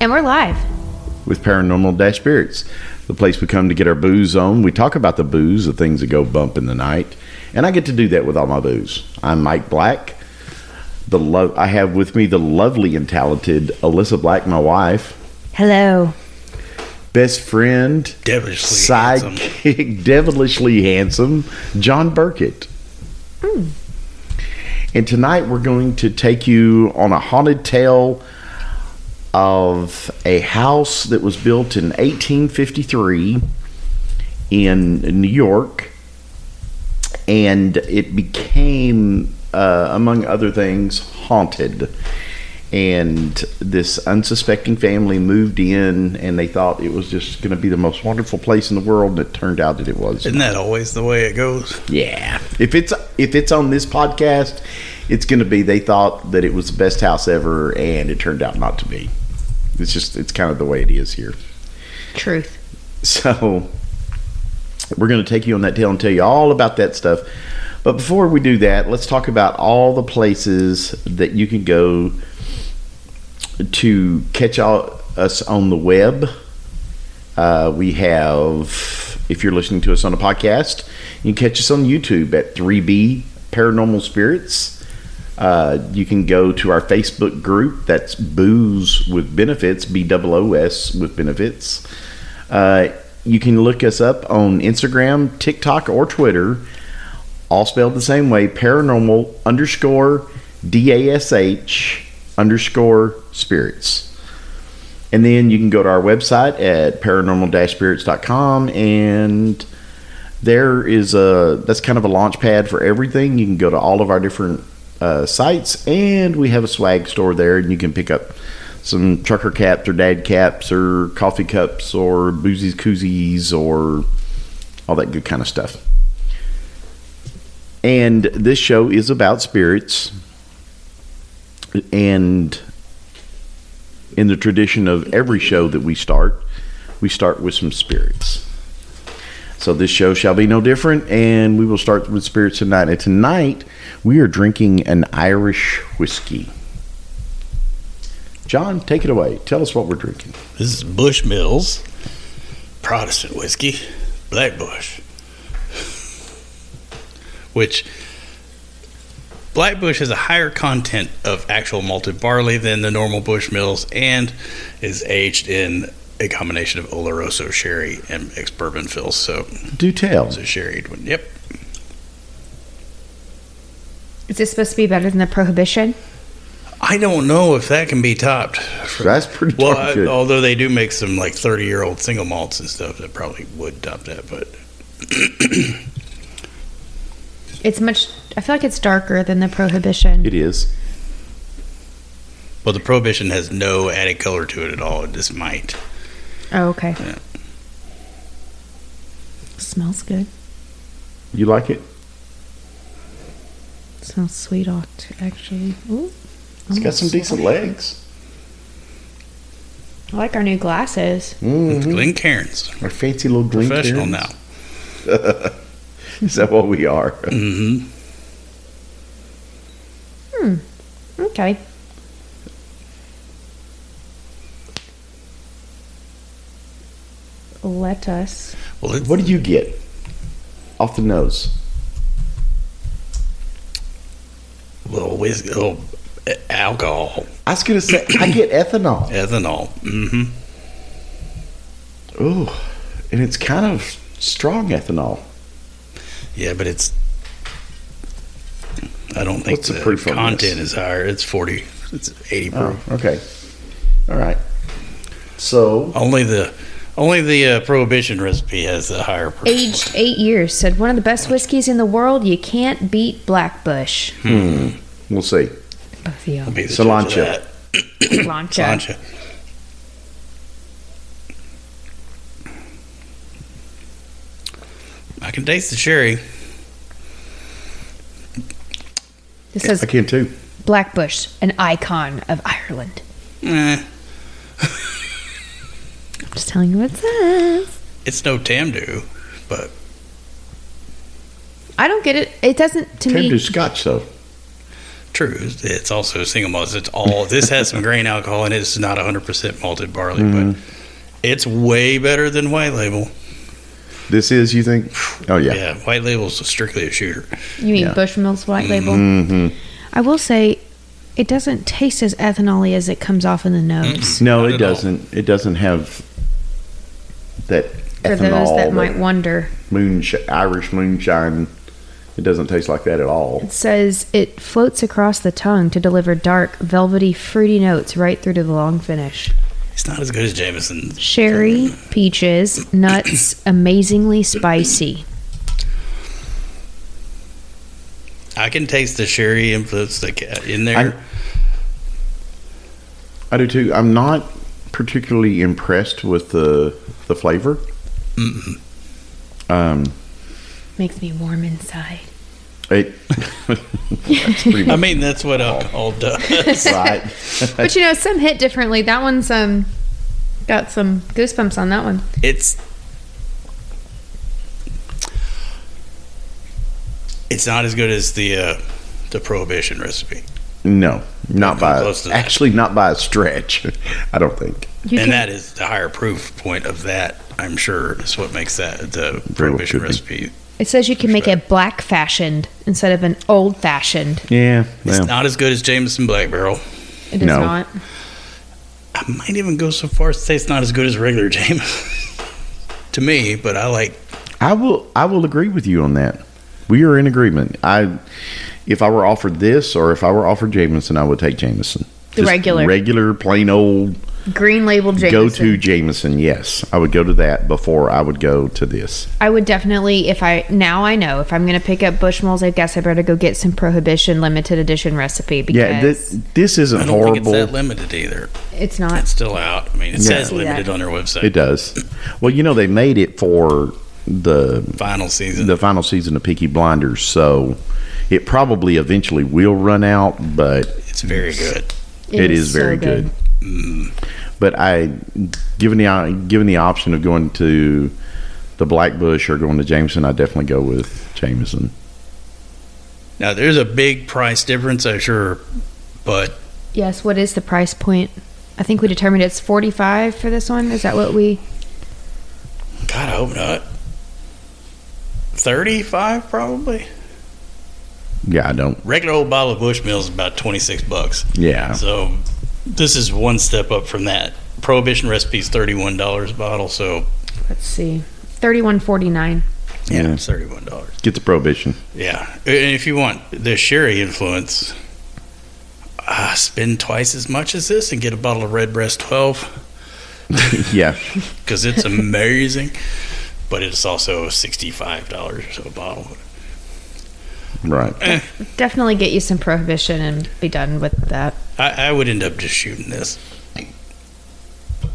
And we're live. with Paranormal Dash Spirits, the place we come to get our booze on. We talk about the booze, the things that go bump in the night, and I get to do that with all my booze. I'm Mike Black. The lo- I have with me the lovely and talented Alyssa Black, my wife, Hello. best friend, Devilishly handsome. sidekick, devilishly handsome, John Burkett. Hmm. And tonight we're going to take you on a haunted tale of a house that was built in 1853 in New York. And it became, uh, among other things, haunted. And this unsuspecting family moved in, and they thought it was just going to be the most wonderful place in the world. And it turned out that it was. Isn't that always the way it goes? Yeah. If it's if it's on this podcast, it's going to be they thought that it was the best house ever and it turned out not to be. It's just it's kind of the way it is here. Truth. So we're going to take you on that tale and tell you all about that stuff. But before we do that, let's talk about all the places that you can go to catch all, us on the web. Uh, we have, if you're listening to us on a podcast, you can catch us on YouTube at 3B Paranormal Spirits. Uh, you can go to our Facebook group. That's Booze with Benefits, B O O S with Benefits. Uh, you can look us up on Instagram, TikTok, or Twitter, all spelled the same way paranormal underscore D A S H underscore spirits. And then you can go to our website at paranormal spirits.com and there is a that's kind of a launch pad for everything. You can go to all of our different uh, sites and we have a swag store there and you can pick up some trucker caps or dad caps or coffee cups or boozies koozies or all that good kind of stuff. And this show is about spirits and in the tradition of every show that we start, we start with some spirits. So this show shall be no different, and we will start with spirits tonight. And tonight we are drinking an Irish whiskey. John, take it away. Tell us what we're drinking. This is Bushmills Protestant whiskey, Black Bush. Which Black Bush has a higher content of actual malted barley than the normal Bushmills and is aged in a combination of Oloroso sherry and ex bourbon fills. So Do tell. it's a sherried one. Yep. Is this supposed to be better than the Prohibition? I don't know if that can be topped. That's pretty Well, darn I, although they do make some like 30 year old single malts and stuff that probably would top that, but It's much. I feel like it's darker than the Prohibition. It is. well, the Prohibition has no added color to it at all. It just might. Oh, okay. Yeah. Smells good. You like it? smells sweet, act- actually. Ooh. It's got some decent legs. I like our new glasses. It's Mm-hmm. Glencairns. Our fancy little green Professional Karens. now. Is that what we are? hmm Okay. Let us. Well, What did you get off the nose? little whiskey, little uh, alcohol, I was gonna say I get ethanol. ethanol. Mm-hmm. Ooh, and it's kind of strong ethanol. Yeah, but it's. I don't think What's the the, proof content is higher. It's 40. It's 80 proof. Oh, okay. All right. So Only the only the uh, prohibition recipe has a higher proof. Aged eight years. Said one of the best whiskeys in the world. You can't beat Black Bush. we'll see. Both of you. Be the judge Solancha. of that. Lancha. Solancha. I can taste the sherry. This says I can too. Black Bush, an icon of Ireland. Eh, I'm just telling you what it says. it's no Tamdhu, but I don't get it. It doesn't to Can me. do scotch though. True. It's also single malt. It's all. This has some grain alcohol and it's not 100% malted barley, Mm-hmm. but it's way better than white label. This is, you think? Oh yeah. Yeah, white label is strictly a shooter. You mean Yeah. Bushmills White Label? hmm I will say, it doesn't taste as ethanol as it comes off in the nose. No, Not it doesn't. It doesn't have that For ethanol, those that that might wonder, moonsh- Irish moonshine. It doesn't taste like that at all. it says it floats across the tongue to deliver dark, velvety, fruity notes right through to the long finish. It's not as good as Jameson. Sherry, peaches, nuts, amazingly spicy. I can taste the sherry influence that ca- in there. I do too. I'm not particularly impressed with the the flavor. Um, Makes me warm inside. it. I mean, that's what alcohol does. right. But you know, some hit differently. That one's um got some goosebumps on that one. it's it's not as good as the uh, the prohibition recipe, No, not by close to that. actually not by a stretch. I don't think. You and can- that is the higher proof point of that. I'm sure is what makes that the well prohibition could be. recipe. It says you can make a black fashioned instead of an old fashioned. Yeah. It's not as good as Jameson Black Barrel. It is No. not. I might even go so far as to say it's not as good as regular Jameson to me, but I like I will. I will agree with you on that. We are in agreement. I, if I were offered this, or if I were offered Jameson, I would take Jameson. The regular. regular, plain old Green label Jameson. go to Jameson. Yes, I would go to that before I would go to this. I would definitely, if I now I know if I'm going to pick up Bushmills, I guess I better go get some Prohibition limited edition recipe because Yeah, this, this isn't I don't think it's horrible. that limited either. it's not. It's still out. I mean, it Yeah. says limited that. on their website. It does. Well, you know they made it for the Final season. the final season of Peaky Blinders, so it probably eventually will run out, but it's very good. it is, very so good. But I, given the given the option of going to the Black Bush or going to Jameson, I definitely go with Jameson. Now, there's a big price difference, I'm sure, but Yes. What is the price point? I think we determined it's 45 for this one. Is that what we? God, I hope not. 35 probably. Yeah, I don't. Regular old bottle of Bushmills is about 26 bucks. Yeah, So this is one step up from that. Prohibition recipe is $31 a bottle, so Let's see. 31.49. yeah, Yeah. it's $31. get the prohibition. Yeah. And if you want the sherry influence, uh, spend twice as much as this and get a bottle of Redbreast 12 yeah, because it's amazing. But it's also $65 a bottle. right. Eh. Definitely get you some Prohibition and be done with that. I, I would end up just shooting this.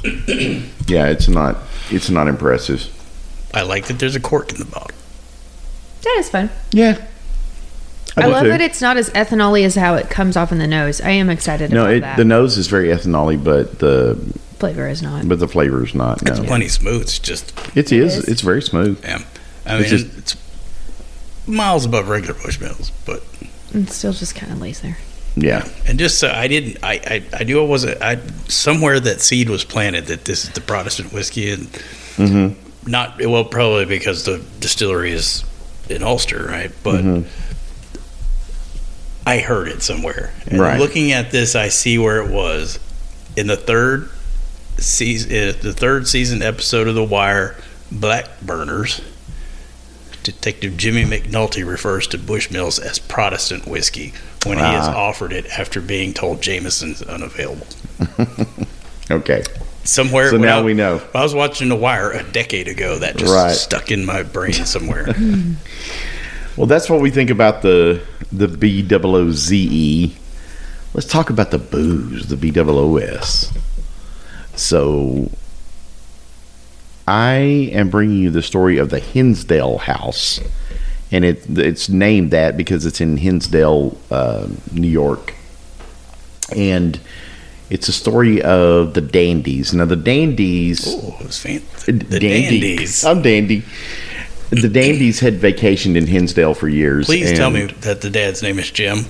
Yeah, it's not. It's not impressive. I like that there's a cork in the bottle. That is fun. Yeah, I, do love too. that it's not as ethanol as how it comes off in the nose. I am excited No, about it, that. the nose is very ethanol but the flavor is not. but the flavor is not. No, It's plenty smooth. It's just, it is. is. It's very smooth. yeah. I mean, It's it's, miles above regular Bushmills, but It still just kind of lays there. Yeah, and just so I didn't, I, I, I knew it wasn't. I somewhere that seed was planted that this is the Protestant whiskey, and Mm-hmm. not well, probably because the distillery is in Ulster, right? But Mm-hmm. I heard it somewhere. And Right. looking at this, I see where it was in the third season, uh, the third season episode of The Wire, Back Burners. Detective Jimmy McNulty refers to Bushmills as Protestant whiskey when he has Ah. offered it after being told Jameson's unavailable. Okay. Somewhere. So now I- we know. I was watching The Wire a decade ago. That just Right. stuck in my brain somewhere. Well, that's what we think about the the B double O Z E. Let's talk about the booze, the B double O S. So, I am bringing you the story of the Hinsdale House, and it it's named that because it's in Hinsdale, uh, New York, and it's a story of the dandies. Now, the dandies. oh, it was fancy. The Dandy. dandies. I'm dandy. The dandies had vacationed in Hinsdale for years. Please tell me that the dad's name is Jim.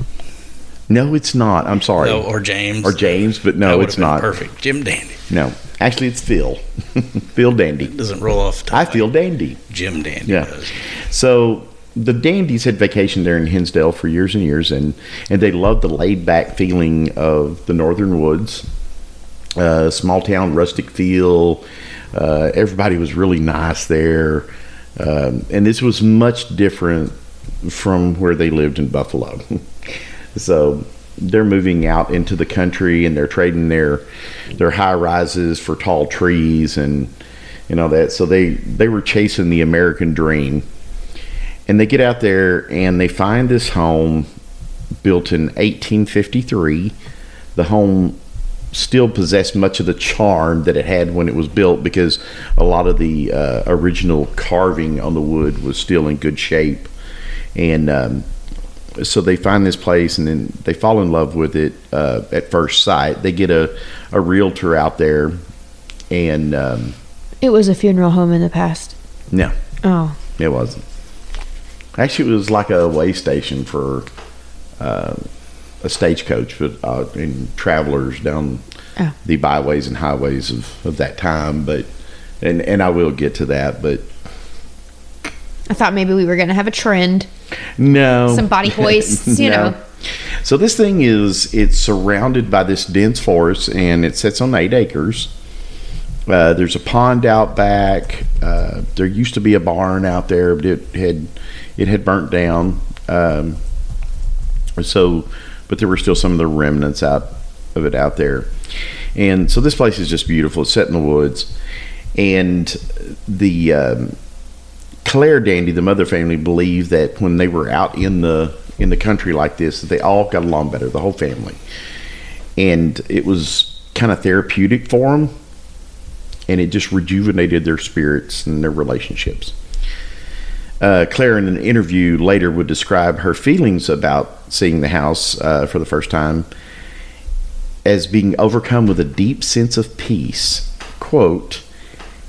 No, it's not. I'm sorry. No, or James. or James, but no, it's not. Perfect. Jim Dandy. No, actually, it's Phil. Phil Dandy. Doesn't roll off the I feel dandy. Jim Dandy Yeah. does. So the Dandies had vacationed there in Hinsdale for years and years, and and they loved the laid back feeling of the northern woods, uh, small town, rustic feel. Uh, everybody was really nice there, um, and this was much different from where they lived in Buffalo. so they're moving out into the country, and they're trading their their high rises for tall trees and and all that. So they they were chasing the American dream and they get out there and they find this home built in 1853. The home still possessed much of the charm that it had when it was built because a lot of the uh, original carving on the wood was still in good shape. And um, so they find this place and then they fall in love with it uh, at first sight. They get a, a realtor out there and um, It was a funeral home in the past. no, Oh. it wasn't. Actually, it was like a way station for uh, a stagecoach, but uh, and travelers down Oh. the byways and highways of, of that time. But and and I will get to that, but I thought maybe we were going to have a trend. no, Some body hoists, you No. know. So this thing is it's surrounded by this dense forest, and it sits on eight acres. Uh, there's a pond out back. Uh, there used to be a barn out there, but it had it had burnt down. Um, so, but there were still some of the remnants out of it out there. And so this place is just beautiful. It's set in the woods, and the um, Claire Dandy, the mother family, believed that when they were out in the in the country like this, they all got along better, the whole family, and it was kind of therapeutic for them, and it just rejuvenated their spirits and their relationships. Uh, Claire, in an interview later, would describe her feelings about seeing the house uh, for the first time as being overcome with a deep sense of peace. Quote,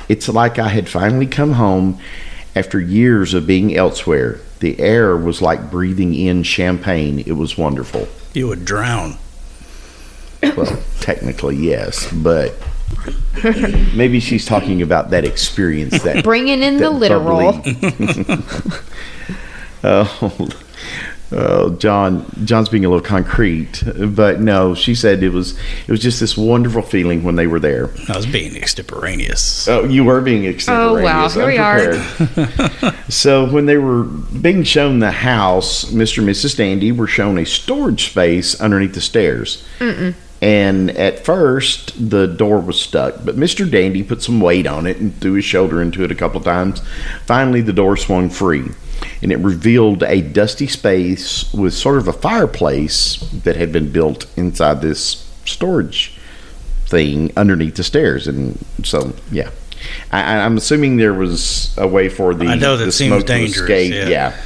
It's like I had finally come home after years of being elsewhere. The air was like breathing in champagne. It was wonderful. You would drown. Well, technically, yes, but maybe she's talking about that experience that Bringing in the that literal. bubbly- oh, oh, John. John's being a little concrete, but no, she said it was it was just this wonderful feeling when they were there. I was being extemporaneous. Oh, you were being extemporaneous. Oh, wow. Here we are. so when they were being shown the house, Mr. and Mrs. Dandy were shown a storage space underneath the stairs. And at first, the door was stuck, but Mr. Dandy put some weight on it and threw his shoulder into it a couple of times. Finally, the door swung free, and it revealed a dusty space with sort of a fireplace that had been built inside this storage thing underneath the stairs, and so yeah, I, I'm assuming there was a way for the I know that the seems smoke to dangerous, escape. yeah. Yeah,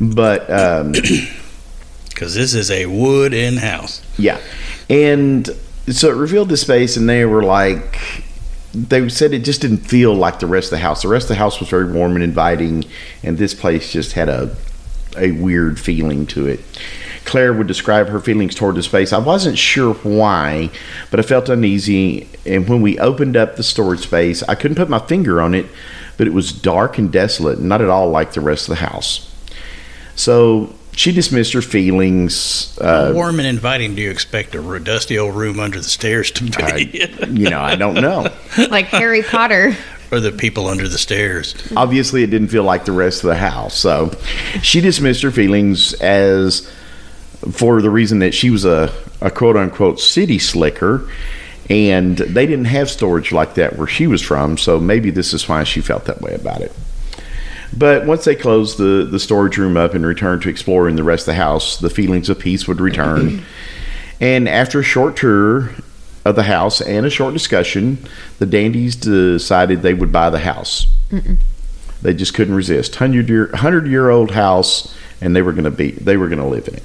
but um, Because this is a wood in house. yeah, and so it revealed the space, and they were like. They said it just didn't feel like the rest of the house. The rest of the house was very warm and inviting, and this place just had a a weird feeling to it. Claire would describe her feelings toward the space. I wasn't sure why, but I felt uneasy. And when we opened up the storage space, I couldn't put my finger on it, but it was dark and desolate, not at all like the rest of the house. So she dismissed her feelings. How Uh, warm and inviting do you expect a ru- dusty old room under the stairs to be? I, you know, I don't know. like Harry Potter. or the people under the stairs? Obviously, it didn't feel like the rest of the house. So she dismissed her feelings as for the reason that she was a, a quote unquote city slicker. And they didn't have storage like that where she was from. So maybe this is why she felt that way about it. But once they closed the, the storage room up and returned to exploring the rest of the house, the feelings of peace would return. and after a short tour of the house and a short discussion, the Dandies decided they would buy the house. They just couldn't resist. Hundred year hundred year old house, and they were going to be they were going to live in it.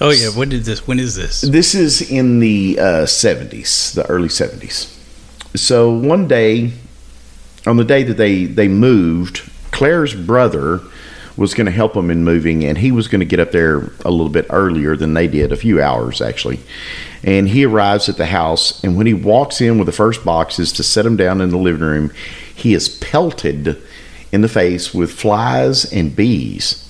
Oh yeah, when did this? When is this? This is in the uh, seventies, the early seventies. So one day, on the day that they they moved, Claire's brother was going to help them in moving, and he was going to get up there a little bit earlier than they did, a few hours actually. And he arrives at the house, and when he walks in with the first boxes to set them down in the living room, he is pelted in the face with flies and bees.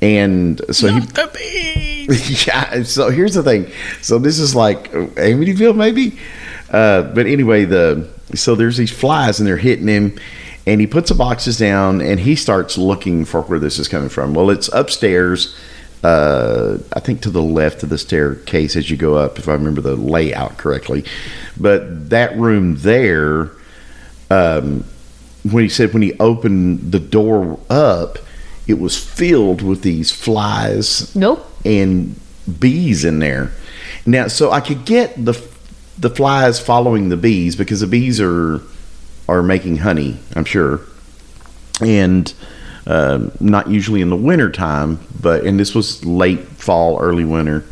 And so he the bees. yeah. So here's the thing. So this is like Amityville, maybe. Uh, but anyway, the so there's these flies and they're hitting him, and he puts the boxes down and he starts looking for where this is coming from. Well, it's upstairs. Uh, I think to the left of the staircase as you go up, if I remember the layout correctly. But that room there, um, when he said when he opened the door up, it was filled with these flies Nope. and bees in there. Now, so I could get the the flies following the bees because the bees are are making honey, I'm sure, and um, not usually in the winter time, but and this was late fall, early winter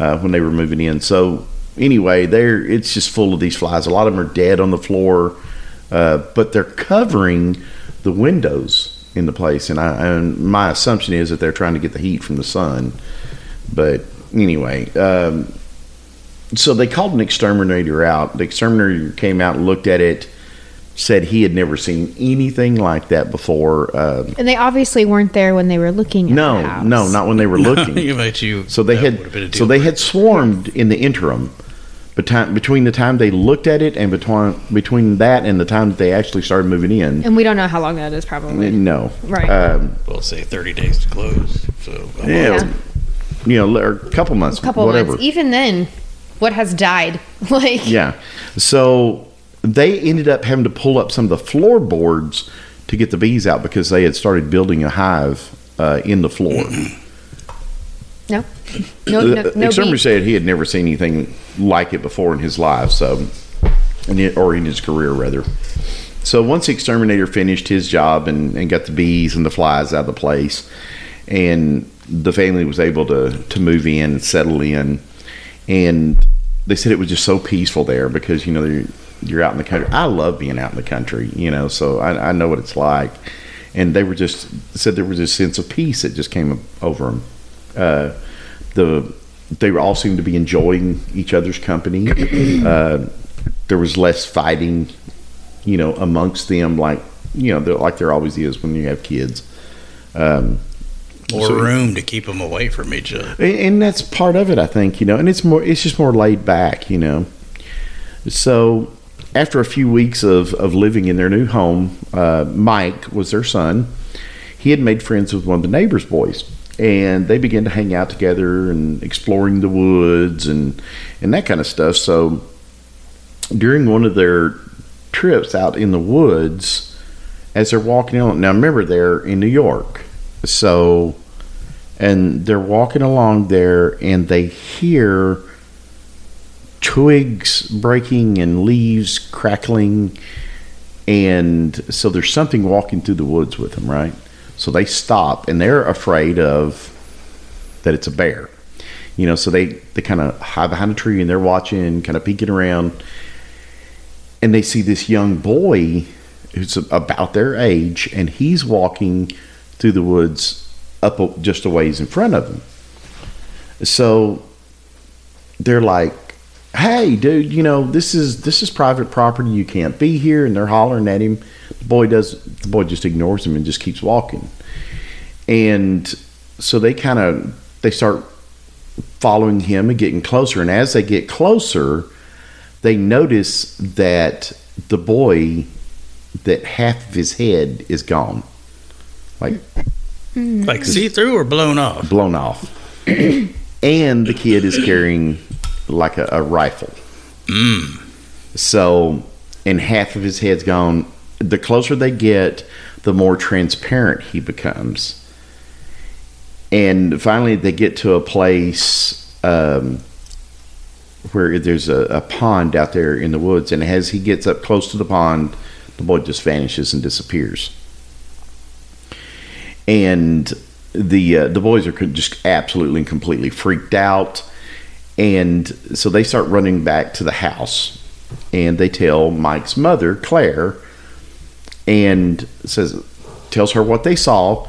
uh, when they were moving in. So anyway, there it's just full of these flies. A lot of them are dead on the floor, uh, but they're covering the windows in the place, and I and my assumption is that they're trying to get the heat from the sun. But anyway, um, so they called an exterminator out. The exterminator came out and looked at it, said he had never seen anything like that before. Um, And they obviously weren't there when they were looking at the no, house. no, not when they were looking. you bet you. So they that would've been a had so they breaker. had swarmed in the interim, between between the time they looked at it and between between that and the time that they actually started moving in. And we don't know how long that is, probably. No, Right. Um, Well, say 30 days to close. So yeah. Yeah. you know, or a couple months, A couple whatever. months. Even then, what has died? like, Yeah. So they ended up having to pull up some of the floorboards to get the bees out because they had started building a hive uh, in the floor. no, no, no, no exterminator said he had never seen anything like it before in his life, so or in his career rather. So once the exterminator finished his job and, and got the bees and the flies out of the place, and the family was able to to move in and settle in, and they said it was just so peaceful there because you know you're, you're out in the country. I love being out in the country, you know, so I, I know what it's like. And they were just said there was a sense of peace that just came over them. Uh, the they all seemed to be enjoying each other's company. uh, there was less fighting, you know, amongst them, like you know, like there always is when you have kids. Um, More So- room to keep them away from each other. and, and that's part of it, I think, you know, and it's more, it's just more laid back, you know. So after a few weeks of, of living in their new home, uh, Mike was their son. He had made friends with one of the neighbors' boys, and they began to hang out together and exploring the woods and and that kind of stuff. So during one of their trips out in the woods, as they're walking on, now remember they're in New York, so and they're walking along there and they hear twigs breaking and leaves crackling. And so there's something walking through the woods with them right? So they stop and they're afraid of that it's a bear. You know so they they kind of hide behind a tree and they're watching kind of peeking around. And they see this young boy who's about their age and he's walking through the woods up a, just a ways in front of them. So they're like hey dude you know this is this is private property. You can't be here. And they're hollering at him. The boy does the boy just ignores him and just keeps walking. And so they kind of they start following him and getting closer. And as they get closer they notice that the boy that half of his head is gone. Like Like see through or blown off? blown off. And the kid is carrying like a, a rifle. Mm. so and half of his head's gone. The closer they get the more transparent he becomes. And finally they get to a place um, where there's a, a pond out there in the woods. And as he gets up close to the pond the boy just vanishes and disappears and the uh, the boys are just absolutely and completely freaked out and so they start running back to the house and they tell Mike's mother Claire and says tells her what they saw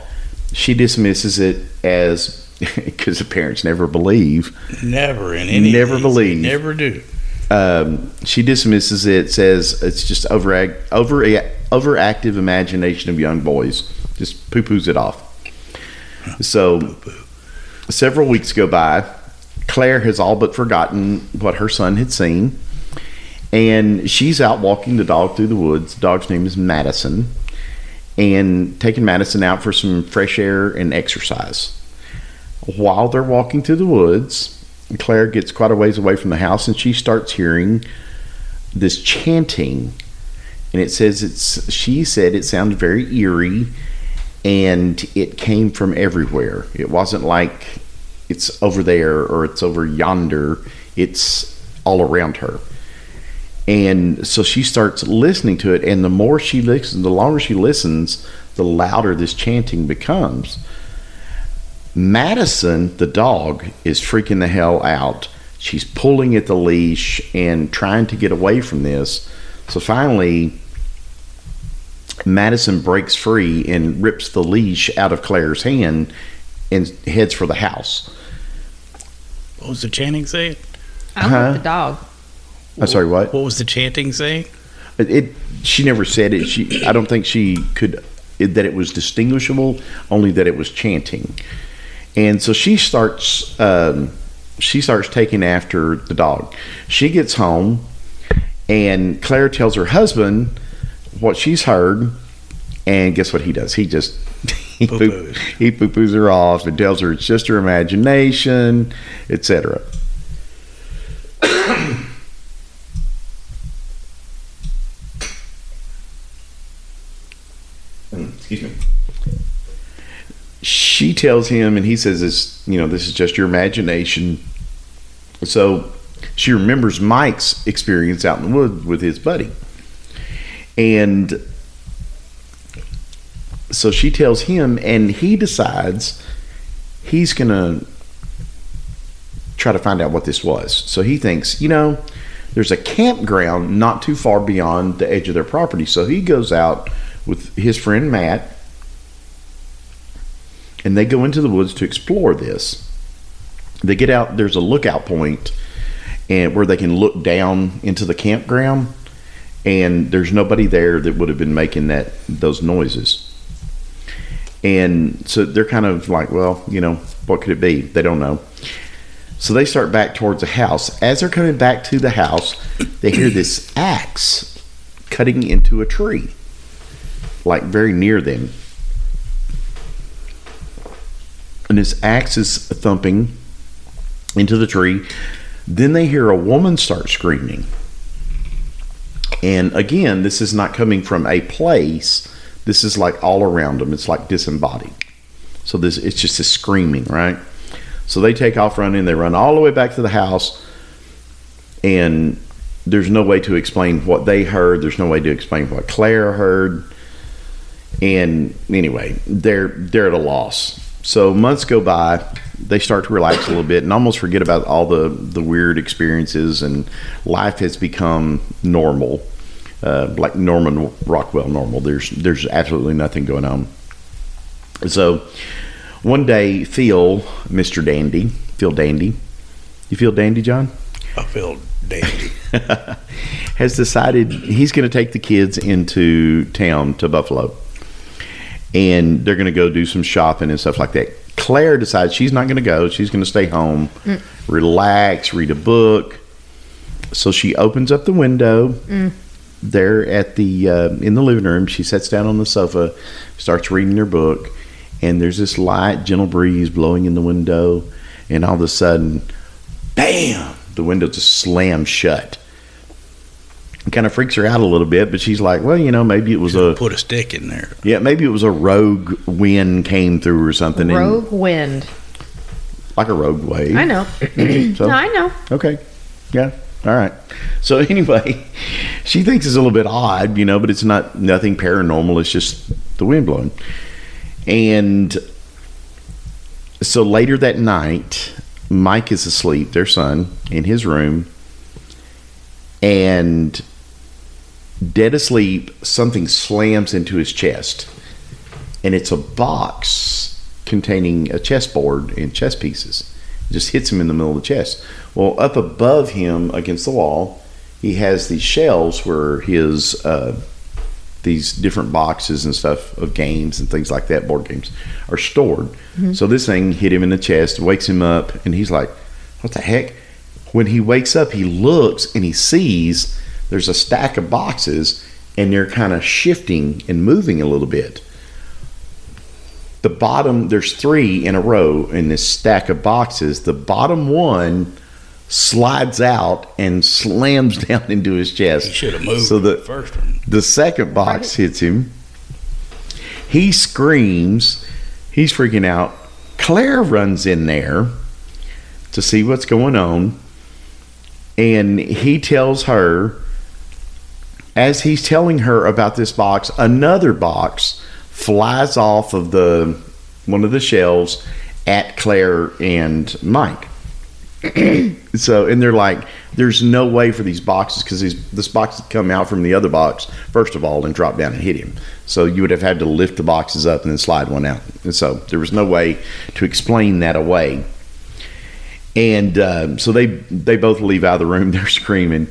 she dismisses it as because the parents never believe. Never in any. Never believe. Never do. Um, she dismisses it, says it's just overact, over overactive imagination of young boys. Just poo poos it off. So, several weeks go by. Claire has all but forgotten what her son had seen. And she's out walking the dog through the woods. The dog's name is Madison. And taking Madison out for some fresh air and exercise. While they're walking through the woods, Claire gets quite a ways away from the house and she starts hearing this chanting. And it says it's, she said it sounded very eerie and it came from everywhere. It wasn't like it's over there or it's over yonder, it's all around her. And so she starts listening to it, and the more she listens, the longer she listens, the louder this chanting becomes. Madison, the dog, is freaking the hell out. She's pulling at the leash and trying to get away from this. So finally, Madison breaks free and rips the leash out of Claire's hand and heads for the house. What was the chanting saying? I Huh? love the dog. I'm sorry, what? What was the chanting saying? It, it she never said it. She I don't think she could it, that it was distinguishable. Only that it was chanting, and so she starts um, she starts taking after the dog. She gets home, and Claire tells her husband what she's heard, and guess what he does? He just he poo he poo poos her off and tells her it's just her imagination, etc. excuse me. She tells him, and he says, "This, you know, this is just your imagination." So she remembers Mike's experience out in the woods with his buddy, and so she tells him, and he decides he's gonna try to find out what this was. So he thinks, you know, there's a campground not too far beyond the edge of their property. So he goes out with his friend Matt and they go into the woods to explore this. They get out, there's a lookout point and where they can look down into the campground and there's nobody there that would have been making that those noises. And so they're kind of like, well, you know, what could it be? They don't know. So they start back towards the house. As they're coming back to the house, they hear this axe cutting into a tree, like very near them. And this axe is thumping into the tree. Then they hear a woman start screaming. And again, this is not coming from a place. This is like all around them. It's like disembodied. So this it's just a screaming, right? So they take off running. They run all the way back to the house, and there's no way to explain what they heard. There's no way to explain what Claire heard. And anyway, they're they're at a loss. So months go by. They start to relax a little bit and almost forget about all the the weird experiences, and life has become normal, uh, like Norman Rockwell normal. There's there's absolutely nothing going on. So one day, Phil, Mr. Dandy, Phil Dandy, you feel dandy, John? I feel dandy. has decided he's going to take the kids into town to Buffalo. And they're going to go do some shopping and stuff like that. Claire decides she's not going to go. She's going to stay home, relax, read a book. So she opens up the window there at the uh, in the living room. She sits down on the sofa, starts reading her book, and there's this light, gentle breeze blowing in the window, and all of a sudden, bam! The window just slams shut. It kind of freaks her out a little bit, but she's like, "Well, you know, maybe it was a Put a stick in there. yeah, maybe it was a rogue wind came through or something, and- Rogue wind. like a rogue wave." I know. So- no, I know. Okay. Yeah. All right. So anyway, she thinks it's a little bit odd, you know, but it's not nothing paranormal. It's just the wind blowing. And so later that night, Mike is asleep, their son, in his room, and dead asleep, something slams into his chest, and it's a box containing a chessboard and chess pieces. Just hits him in the middle of the chest. Well, up above him against the wall, he has these shelves where his uh, these different boxes and stuff of games and things like that, board games, are stored. So this thing hit him in the chest, wakes him up, and he's like, "What the heck?" When he wakes up, he looks and he sees there's a stack of boxes, and they're kind of shifting and moving a little bit. The bottom, there's three in a row in this stack of boxes. The bottom one slides out and slams down into his chest. He should have moved So the the first one. the second box hits him. He screams. He's freaking out. Claire runs in there to see what's going on. And he tells her, as he's telling her about this box, another box flies off of the one of the shelves at Claire and Mike. So, and they're like, there's no way for these boxes because these this box come out from the other box, first of all, and drop down and hit him. So, you would have had to lift the boxes up and then slide one out. And so, there was no way to explain that away. And um, so, they, they both leave out of the room. They're screaming.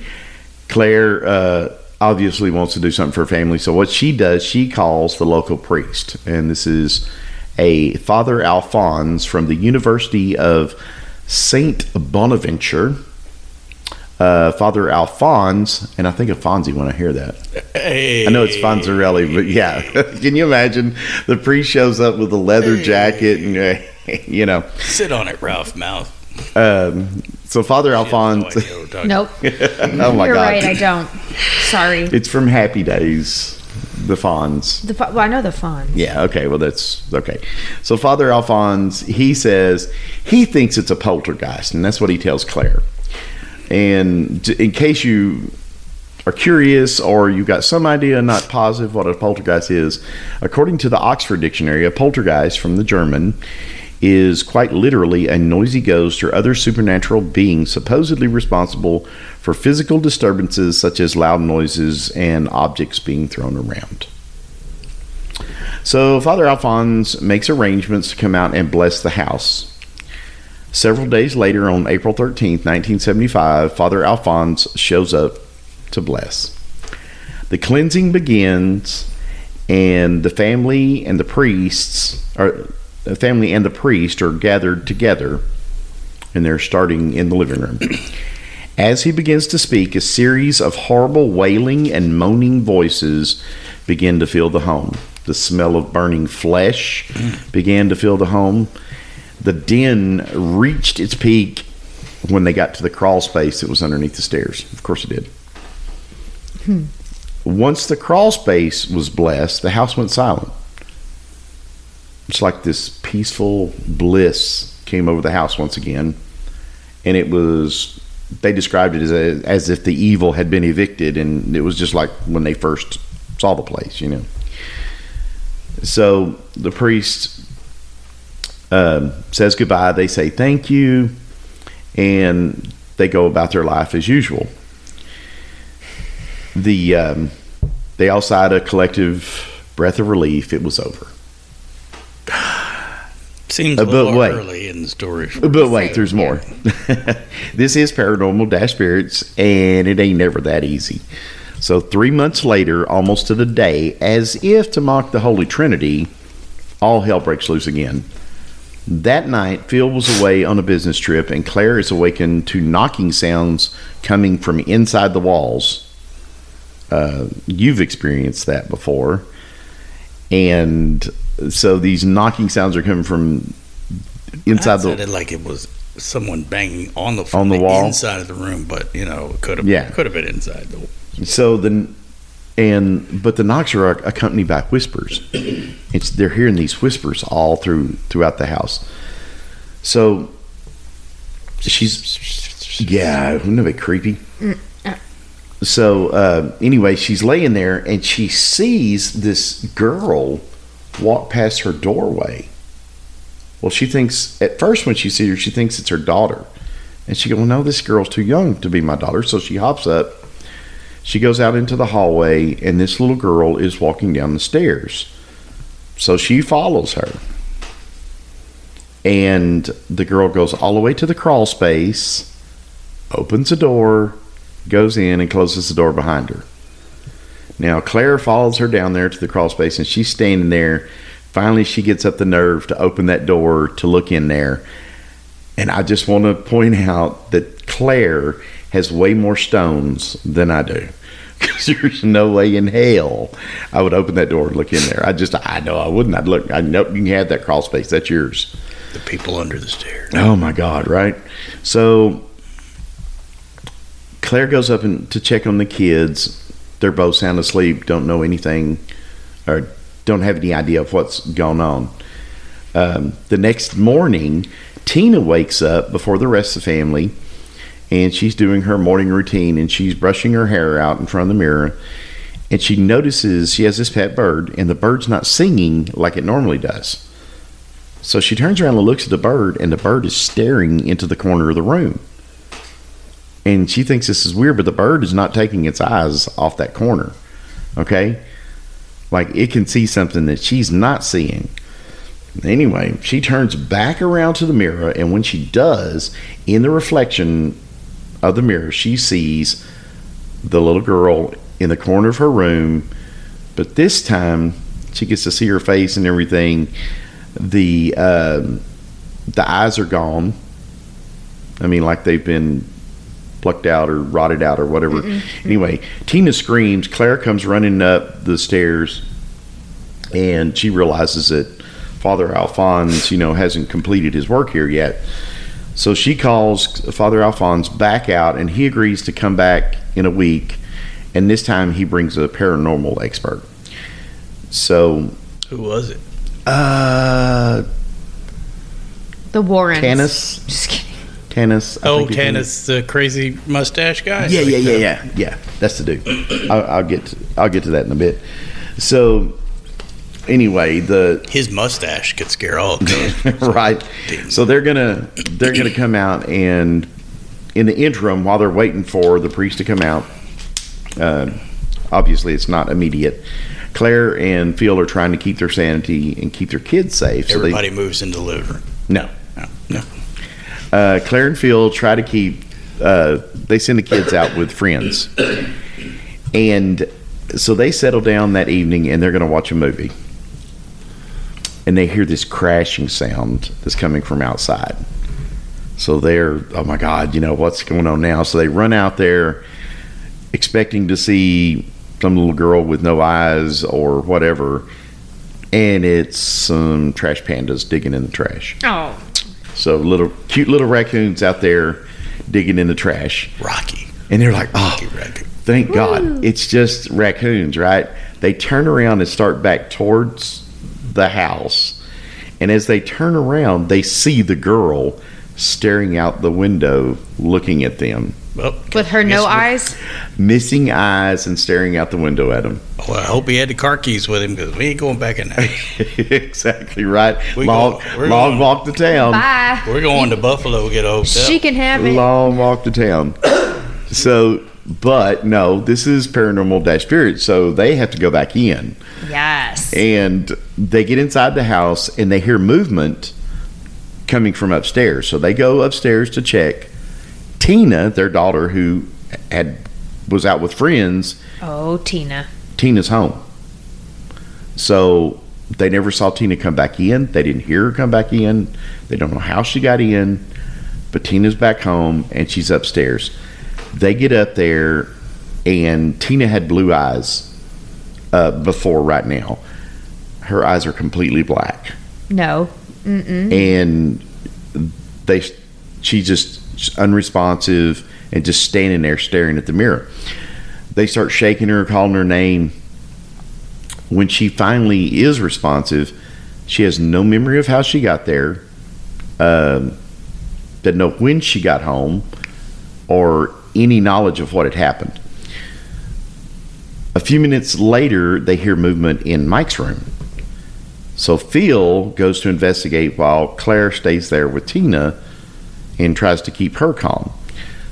Claire uh, obviously wants to do something for her family. So, what she does, she calls the local priest. And this is a Father Alphonse from the University of Saint Bonaventure. Uh, Father Alphonse, and I think Alfonsi when I hear that. Hey, I know it's Fonzarelli, but yeah. Can you imagine the priest shows up with a leather jacket and, uh, you know. sit on it, Ralph Mouth. Um, so Father Alphonse, idea what we're talking Nope. oh my You're God. right. I don't. Sorry. It's from Happy Days, the Fonz. The well, I know the fawn. Yeah, okay, well, that's okay. So, Father Alphonse, he says he thinks it's a poltergeist, and that's what he tells Claire. And in case you are curious or you've got some idea, not positive, what a poltergeist is, according to the Oxford Dictionary, a poltergeist from the German is quite literally a noisy ghost or other supernatural being supposedly responsible for physical disturbances such as loud noises and objects being thrown around. So Father Alphonse makes arrangements to come out and bless the house. Several days later, on April 13th, 1975, Father Alphonse shows up to bless. The cleansing begins, and the family and the priests, or the family and the priest, are gathered together, and they're starting in the living room. As he begins to speak, a series of horrible wailing and moaning voices begin to fill the home. The smell of burning flesh began to fill the home. The din reached its peak when they got to the crawl space that was underneath the stairs. Of course, it did. Hmm. Once the crawl space was blessed, the house went silent. It's like this peaceful bliss came over the house once again, and it was. They described it as a, as if the evil had been evicted, and it was just like when they first saw the place, you know. So the priest um, says goodbye. They say thank you, and they go about their life as usual. The um, they all sighed a collective breath of relief. It was over. Seems Uh, a but little wait. early in the story. But wait, there's more. this is paranormal dash spirits, and it ain't never that easy. So three months later, almost to the day, as if to mock the Holy Trinity, all hell breaks loose again. That night, Phil was away on a business trip, and Claire is awakened to knocking sounds coming from inside the walls. Uh, you've experienced that before. And so these knocking sounds are coming from inside I the sounded like it was someone banging on the On the wall? inside of the room, but you know, it could have Yeah. could have been inside the So the and but the knocks are accompanied by whispers. It's they're hearing these whispers all through throughout the house. So she's yeah, wouldn't that be creepy? Mm. So uh, anyway, she's laying there and she sees this girl walk past her doorway. Well, she thinks at first when she sees her, she thinks it's her daughter, and she goes, "Well, no, this girl's too young to be my daughter." So she hops up. She goes out into the hallway, and this little girl is walking down the stairs. So she follows her. And the girl goes all the way to the crawl space, opens the door, goes in, and closes the door behind her. Now, Claire follows her down there to the crawl space, and she's standing there. Finally, she gets up the nerve to open that door to look in there. And I just want to point out that Claire has way more stones than I do. Because there's no way in hell I would open that door and look in there. I just, I know I wouldn't. I'd look, I know you can have that crawl space. That's yours. The people under the stairs. Oh my God, right? So Claire goes up and, to check on the kids. They're both sound asleep, don't know anything, or don't have any idea of what's going on. Um, the next morning, Tina wakes up before the rest of the family and she's doing her morning routine and she's brushing her hair out in front of the mirror and she notices she has this pet bird and the bird's not singing like it normally does. So she turns around and looks at the bird and the bird is staring into the corner of the room. And she thinks this is weird, but the bird is not taking its eyes off that corner. Okay? Like it can see something that she's not seeing. Anyway, she turns back around to the mirror, and when she does, in the reflection of the mirror, she sees the little girl in the corner of her room, but this time she gets to see her face and everything. The um, the eyes are gone. I mean, like they've been plucked out or rotted out or whatever. Anyway, Tina screams. Claire comes running up the stairs, and she realizes that Father Alphonse, you know, hasn't completed his work here yet. So she calls Father Alphonse back out, and he agrees to come back in a week. And this time he brings a paranormal expert. So, Who was it? uh, The Warrens. Tanous, Just kidding. Tanous. I Oh, think his name- Tanous, the crazy mustache guy. Yeah, yeah, yeah, yeah, yeah. That's the dude. I'll, I'll get to, I'll get to that in a bit. So, anyway, the His mustache could scare all right. So they're gonna they're gonna come out and in the interim, while they're waiting for the priest to come out, uh, obviously it's not immediate. Claire and Phil are trying to keep their sanity and keep their kids safe. So they, Everybody moves into the living room. no, No, no. Uh, Claire and Phil try to keep. Uh, they send the kids out with friends, and so they settle down that evening and they're going to watch a movie. And they hear this crashing sound that's coming from outside. So they're, oh my God, you know what's going on now? So they run out there, expecting to see some little girl with no eyes or whatever, and it's some trash pandas digging in the trash. Oh, So little cute little raccoons out there digging in the trash, Rocky. and they're like, "Oh, Rocky raccoon. thank God, it's just raccoons!" Right? They turn around and start back towards the house, and as they turn around, they see the girl staring out the window, looking at them, Well, with her no eyes. missing eyes, and staring out the window at him. Well, I hope he had the car keys with him because we ain't going back in there. exactly right. We long go- long going- walk to town. Bye. We're going to Buffalo get a hotel. She can have it. long walk to town. so, but no, this is paranormal dash spirit, so they have to go back in, Yes. and they get inside the house and they hear movement coming from upstairs. So they go upstairs to check. Tina, their daughter, who had was out with friends, Oh, Tina. Tina's home. So they never saw Tina come back in. They didn't hear her come back in. They don't know how she got in, but Tina's back home and she's upstairs. They get up there, and Tina had blue eyes uh, before right now. Her eyes are completely black, No. Mm-mm. and they she just unresponsive and just standing there staring at the mirror. They start shaking her, calling her name. When she finally is responsive, she has no memory of how she got there. Um, doesn't know when she got home, or any knowledge of what had happened. A few minutes later, they hear movement in Mike's room. So Phil goes to investigate while Claire stays there with Tina and tries to keep her calm.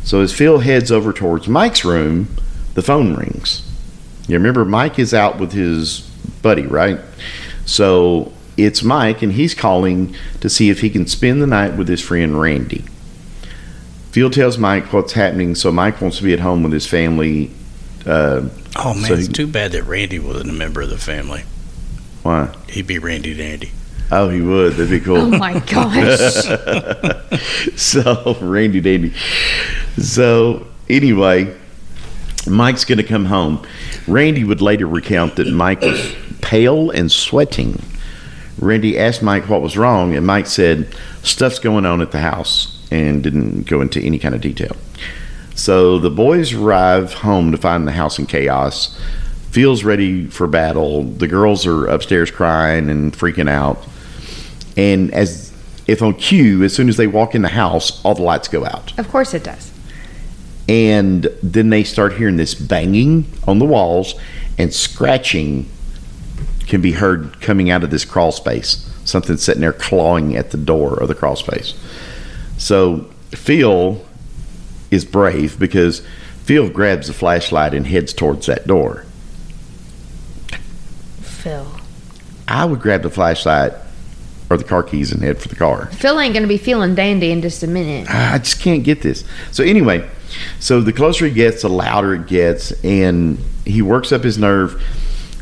So as Phil heads over towards Mike's room, the phone rings. You remember Mike is out with his buddy, right? So it's Mike, and he's calling to see if he can spend the night with his friend Randy. Phil tells Mike what's happening, so Mike wants to be at home with his family. Uh, Oh man, So it's too bad that Randy wasn't a member of the family. why? He'd be Randy Dandy. Oh, he would. That'd be cool. Oh my gosh. so Randy Dandy. So anyway, Mike's going to come home. Randy would later recount that Mike was pale and sweating. Randy asked Mike what was wrong, and Mike said stuff's going on at the house, and didn't go into any kind of detail. So the boys arrive home to find the house in chaos. Phil's ready for battle. The girls are upstairs crying and freaking out. And as if on cue, as soon as they walk in the house, all the lights go out. of course it does. And then they start hearing this banging on the walls and scratching can be heard coming out of this crawl space. Something sitting there clawing at the door of the crawl space. So Phil is brave because Phil grabs the flashlight and heads towards that door. Phil. I would grab the flashlight or the car keys and head for the car. Phil ain't gonna be feeling dandy in just a minute. I just can't get this. So anyway, so the closer he gets, the louder it gets, and he works up his nerve.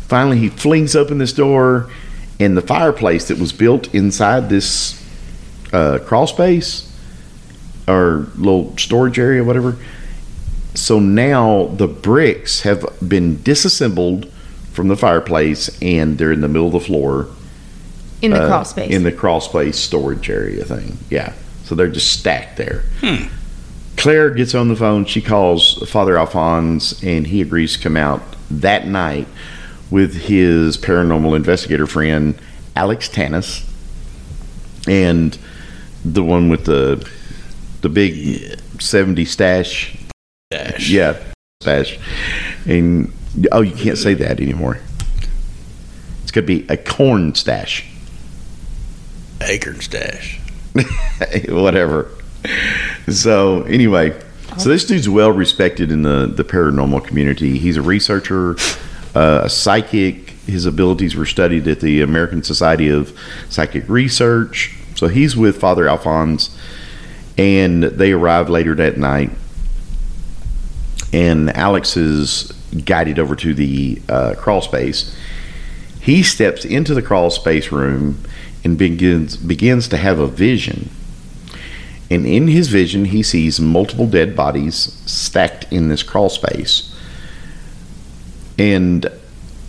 Finally, he flings open this door, and the fireplace that was built inside this uh, crawl space or little storage area, whatever. So now the bricks have been disassembled from the fireplace, and they're in the middle of the floor In the uh, crawl space. in the crawl space storage area thing. Yeah, so they're just stacked there. Claire gets on the phone. She calls Father Alphonse, and he agrees to come out that night with his paranormal investigator friend Alex Tanous, and the one with the the big seventy stash. Dash. Yeah, stash. And oh, you can't say that anymore. It's gonna be a corn stash. Acorn stash. whatever. So anyway, so this dude's well respected in the the paranormal community. He's a researcher, uh, a psychic. His abilities were studied at the American Society of Psychic Research. So he's with Father Alphonse, and they arrive later that night. And Alex is guided over to the uh, crawl space. He steps into the crawl space room and begins begins to have a vision. And in his vision, he sees multiple dead bodies stacked in this crawl space. And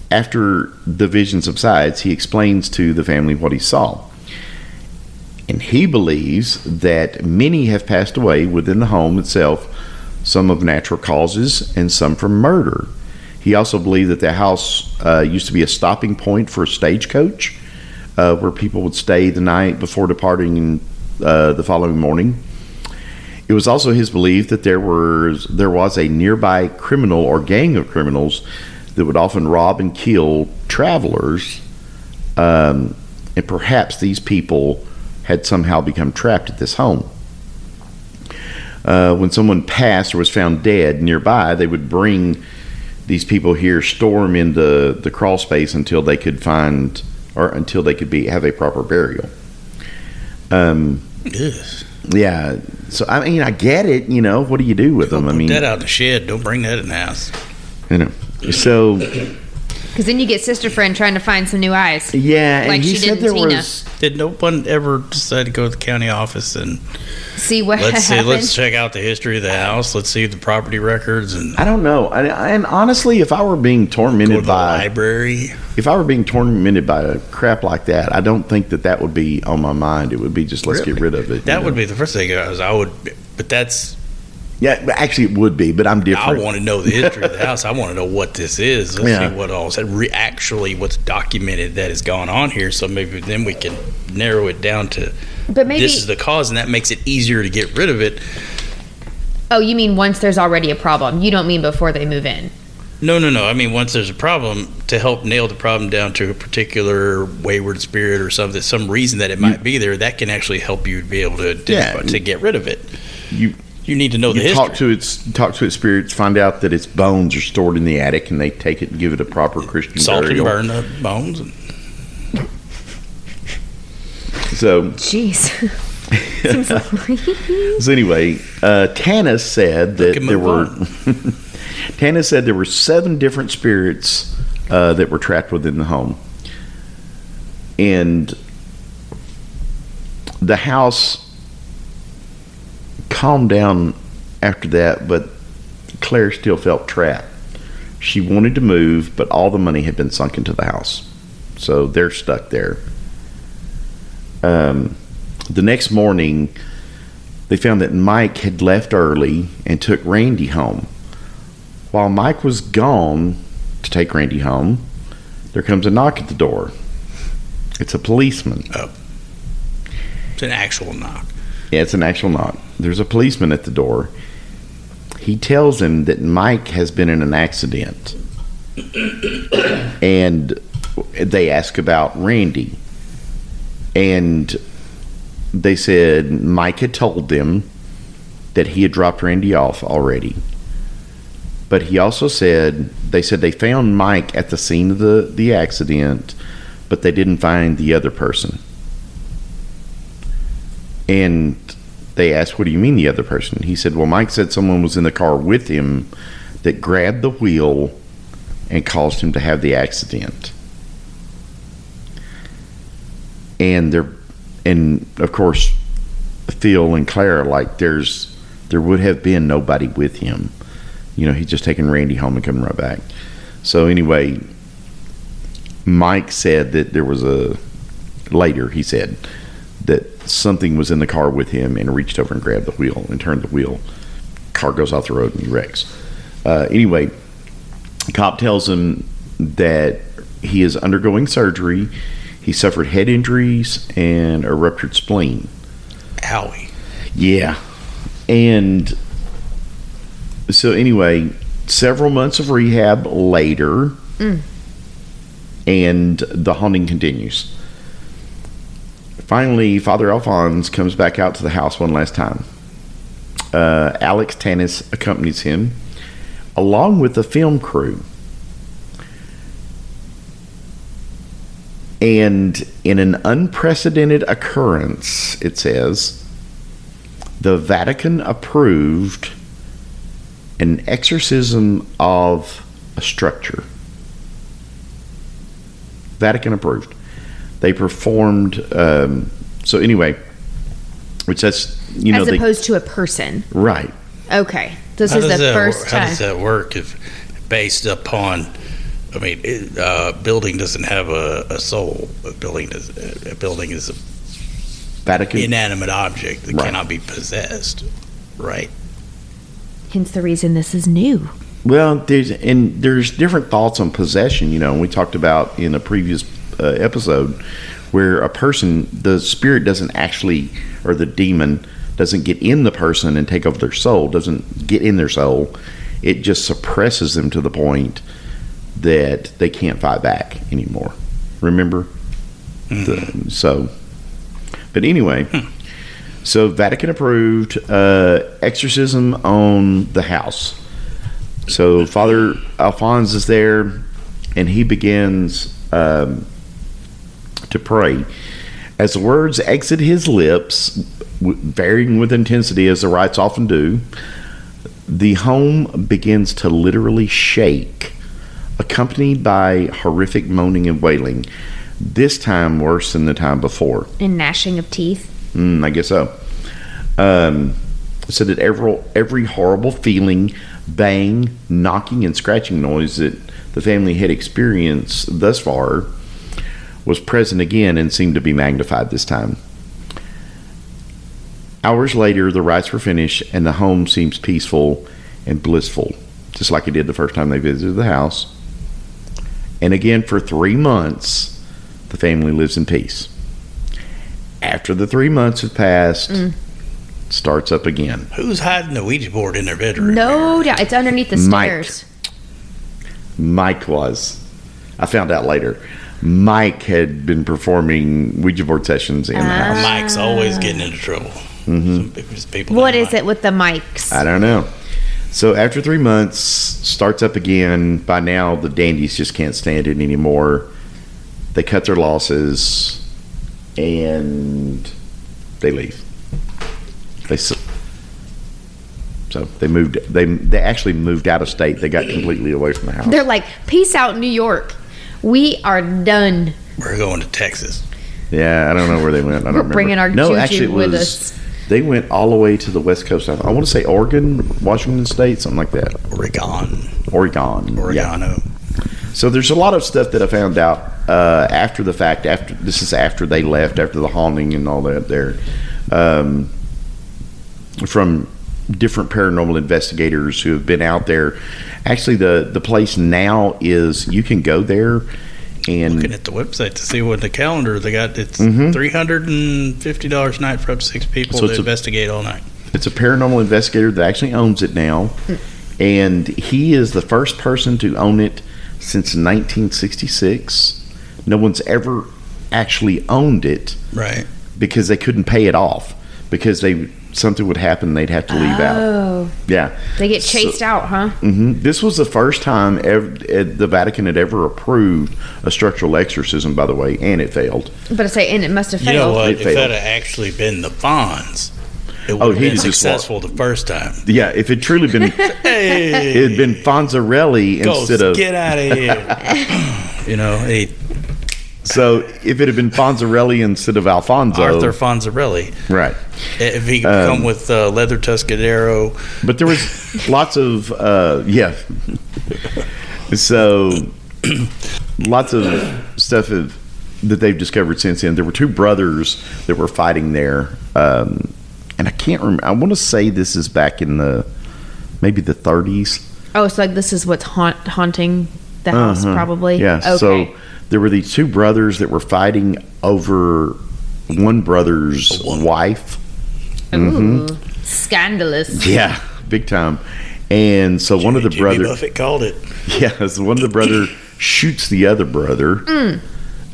after the vision subsides, he explains to the family what he saw. And he believes that many have passed away within the home itself, some of natural causes and some from murder. He also believed that the house uh, used to be a stopping point for a stagecoach uh, where people would stay the night before departing uh, the following morning. It was also his belief that there was there was a nearby criminal or gang of criminals that would often rob and kill travelers, um, and perhaps these people had somehow become trapped at this home. Uh, when someone passed or was found dead nearby, they would bring these people here, store them in the, the crawl space until they could find or until they could be have a proper burial. Um, Yes. yeah. So I mean, I get it. You know, what do you do with them? I mean, that out in the shed. Don't bring that in the house. you know. So Because then you get sister friend trying to find some new eyes. yeah, and Like he she said did there Tina. was. Did no one ever decide to go to the county office and See what let's see, let's check out the history of the house. Let's see the property records and I don't know. I, and honestly, if I were being go to tormented the by library. if I were being tormented by a crap like that, I don't think that that would be on my mind. It would be just let's get rid of it. That would know? be the first thing I was. I would, but that's. Yeah. Actually, it would be, but I'm different. I want to know the history of the house. I want to know what this is. Let's Yeah. see what all re- actually what's documented that has gone on here. So maybe then we can narrow it down to but maybe. this is the cause, and that makes it easier to get rid of it. oh, you mean once there's already a problem? You don't mean before they move in? No, no, no. I mean, once there's a problem, to help nail the problem down to a particular wayward spirit or something, some reason that it might be there, that can actually help you be able to Yeah. to get rid of it. You You need to know the you history. talk to its talk to its spirits, find out that its bones are stored in the attic, and they take it and give it a proper Christian Salt and burial. burn the bones. And So, Jeez. So anyway, uh, Tanous said that can there were. on. Tanous said there were seven different spirits uh, that were trapped within the home, and the house calmed down after that, but Claire still felt trapped. She wanted to move, but all the money had been sunk into the house, so they're stuck there. Um, the next morning, they found that Mike had left early and took Randy home. While Mike was gone to take Randy home, there comes a knock at the door. It's a policeman. It's an actual knock. Yeah, it's an actual knock. There's a policeman at the door. He tells him that Mike has been in an accident. and they ask about Randy. And they said Mike had told them that he had dropped Randy off already. But he also said they said they found Mike at the scene of the, the accident, but they didn't find the other person. And they asked, What do you mean the other person? He said, Well, Mike said someone was in the car with him that grabbed the wheel and caused him to have the accident. And they're, and of course, Phil and Claire like, There's, there would have been nobody with him. You know, he's just taking Randy home and coming right back. So, anyway, Mike said that there was a, later, he said, that something was in the car with him and reached over and grabbed the wheel and turned the wheel. Car goes off the road and he wrecks. Uh, anyway, cop tells him that he is undergoing surgery. He suffered head injuries and a ruptured spleen. Owie. Yeah. And so, anyway, several months of rehab later, and the haunting continues. Finally, Father Alphonse comes back out to the house one last time. Uh, Alex Tanous accompanies him, along with the film crew. And in an unprecedented occurrence, it says, the Vatican approved an exorcism of a structure. Vatican approved. They performed. Um, so anyway, which that's you know As they, opposed to a person. right. Okay. This How is the that first wor- How time. does that work if based upon? I mean, it, uh, building doesn't have a, a soul. A building does. A building is an Vatican. inanimate object that Right. cannot be possessed. Right. Hence the reason this is new. Well, there's and there's different thoughts on possession. You know, we talked about in a previous uh, episode where a person, the spirit doesn't actually, or the demon doesn't get in the person and take over their soul. Doesn't get in their soul. It just suppresses them to the point that they can't fight back anymore. Remember, the, so. But anyway, so Vatican approved uh, exorcism on the house. So Father Alphonse is there, and he begins um, to pray. As the words exit his lips, varying with intensity as the rites often do, the home begins to literally shake, accompanied by horrific moaning and wailing. This time worse than the time before. And gnashing of teeth. Mm, I guess so. Um, so that every every horrible feeling, bang, knocking, and scratching noise that the family had experienced thus far was present again and seemed to be magnified this time. Hours later, the rites were finished, and the home seems peaceful and blissful, just like it did the first time they visited the house. And again, for three months, the family lives in peace. After the three months have passed, mm. starts up again. Who's hiding the Ouija board in their bedroom? No doubt. It's underneath the Mike. stairs. Mike was. I found out later. Mike had been performing Ouija board sessions in the Ah. house. Mike's always getting into trouble. Some people- people What named it with the mics? I don't know. So after three months, starts up again. By now, the dandies just can't stand it anymore. They cut their losses, and they leave. They s- so they moved. They they actually moved out of state. They got completely away from the house. They're like, peace out, New York. We are done. We're going to Texas. Yeah, I don't know where they went. I don't We're remember. bringing our no, juju actually, it with was. us. They went all the way to the west coast. I, I want to say Oregon, Washington State, something like that. Oregon. Oregon. Yeah. Oregano. So there's a lot of stuff that I found out uh, after the fact. After this is after they left, after the haunting and all that. There, um, from different paranormal investigators who have been out there. Actually, the the place now is you can go there and Looking at the website to see what the calendar they got. It's Mhm. three hundred and fifty dollars a night for up to six people So to it's a- investigate all night. It's a paranormal investigator that actually owns it now, and he is the first person to own it since 1966. No one's ever actually owned it Right. because they couldn't pay it off because they something would happen they'd have to leave out. Oh, Yeah, they get chased out, huh? hmm This was the first time ever, uh, the Vatican had ever approved a structural exorcism. By the way, and it failed. But I say, and it must have You know failed. what? It If failed. that had actually been the Fonz, it would Oh, have been successful the first time. Yeah, if it truly been, Hey, it had been Fonzarelli Ghost, instead of get out of here. you know, hey, So if it had been Fonzarelli instead of Alfonso, Arthur Fonzarelli. right? If he could Um, come with uh, leather Tuscadero, But there was lots of uh, yeah. So lots of stuff of, that they've discovered since then. There were two brothers that were fighting there, um, and I can't remember. I want to say this is back in the maybe the 30s. Oh, so like this is what's haunt, haunting the house, Uh-huh. probably. Yeah. Okay. So there were these two brothers that were fighting over one brother's wife. Ooh, scandalous. Yeah, big time. And so one of the brothers, Buffett called it. yeah, so one of the brother shoots the other brother.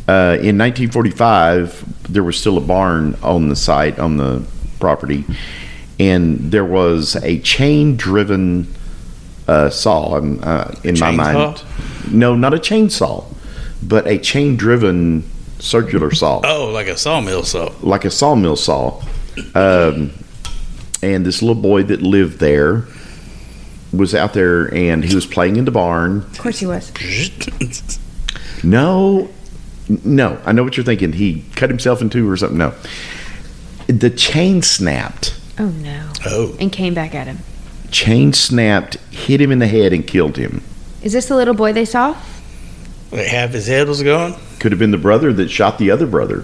Uh, in 1945, there was still a barn on the site on the property, and there was a chain-driven uh, saw. um, Uh, in my mind, Chainsaw? no, not a chainsaw, but a chain-driven circular saw Oh, like a sawmill saw. like a sawmill saw. Um, and this little boy that lived there was out there and he was playing in the barn. Of course he was. No, no, I know what you're thinking. He cut himself in two or something. No. The chain snapped. Oh no. oh, And came back at him. Chain snapped, hit him in the head, and killed him. Is this the little boy they saw? Wait, half his head was gone. Could have been the brother that shot the other brother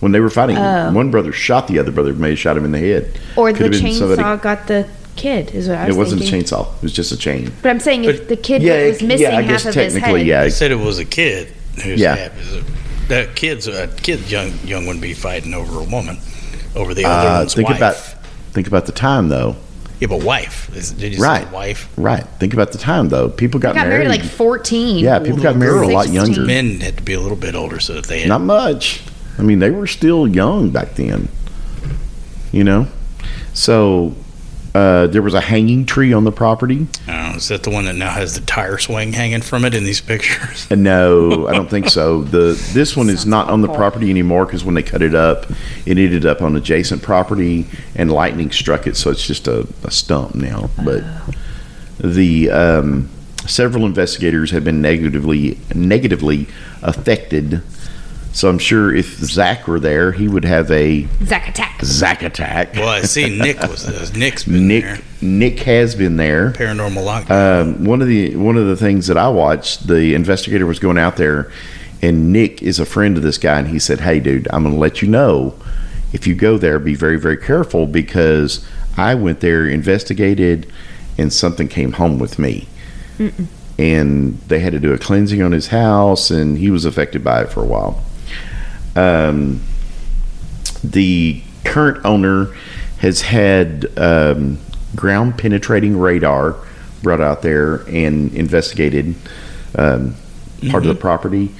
when they were fighting. Oh. One brother shot the other brother, may have shot him in the head. Or Could the have been chainsaw somebody- got the kid? Is what I was It wasn't thinking. a chainsaw. It was just a chain. But I'm saying if But- the kid Yeah, was missing yeah, I half guess of his technically, head. yeah. They said it was a kid who's Yeah. half his. That kid's a kid, young young one, be fighting over a woman, over the other Uh, one's think wife. about think about the time though. Yeah, but wife. Is- Did you Right. say wife? Right. Think about the time though. People got, got married at like 14. Yeah, people got married a lot younger. Men had to be a little bit older so that they had. Not much. I mean, they were still young back then. You know, so uh, there was a hanging tree on the property. Oh, is that the one that now has the tire swing hanging from it in these pictures? Uh, No, I don't think so. The this one is not on the property anymore because when they cut it up, it ended up on adjacent property and lightning struck it, so it's just a, a stump now. But the um, several investigators have been negatively negatively affected. So I'm sure if Zak were there, he would have a Zak attack. Zak attack. Well, I see Nick was uh, Nick's been Nick there. Nick has been there. Paranormal lockdown. Um, one of the one of the things that I watched, the investigator was going out there, and Nick is a friend of this guy, and he said, "Hey, dude, I'm going to let you know if you go there, be very very careful because I went there, investigated, and something came home with me." And they had to do a cleansing on his house, and he was affected by it for a while. Um, the current owner has had um, ground penetrating radar brought out there and investigated um, part of the property.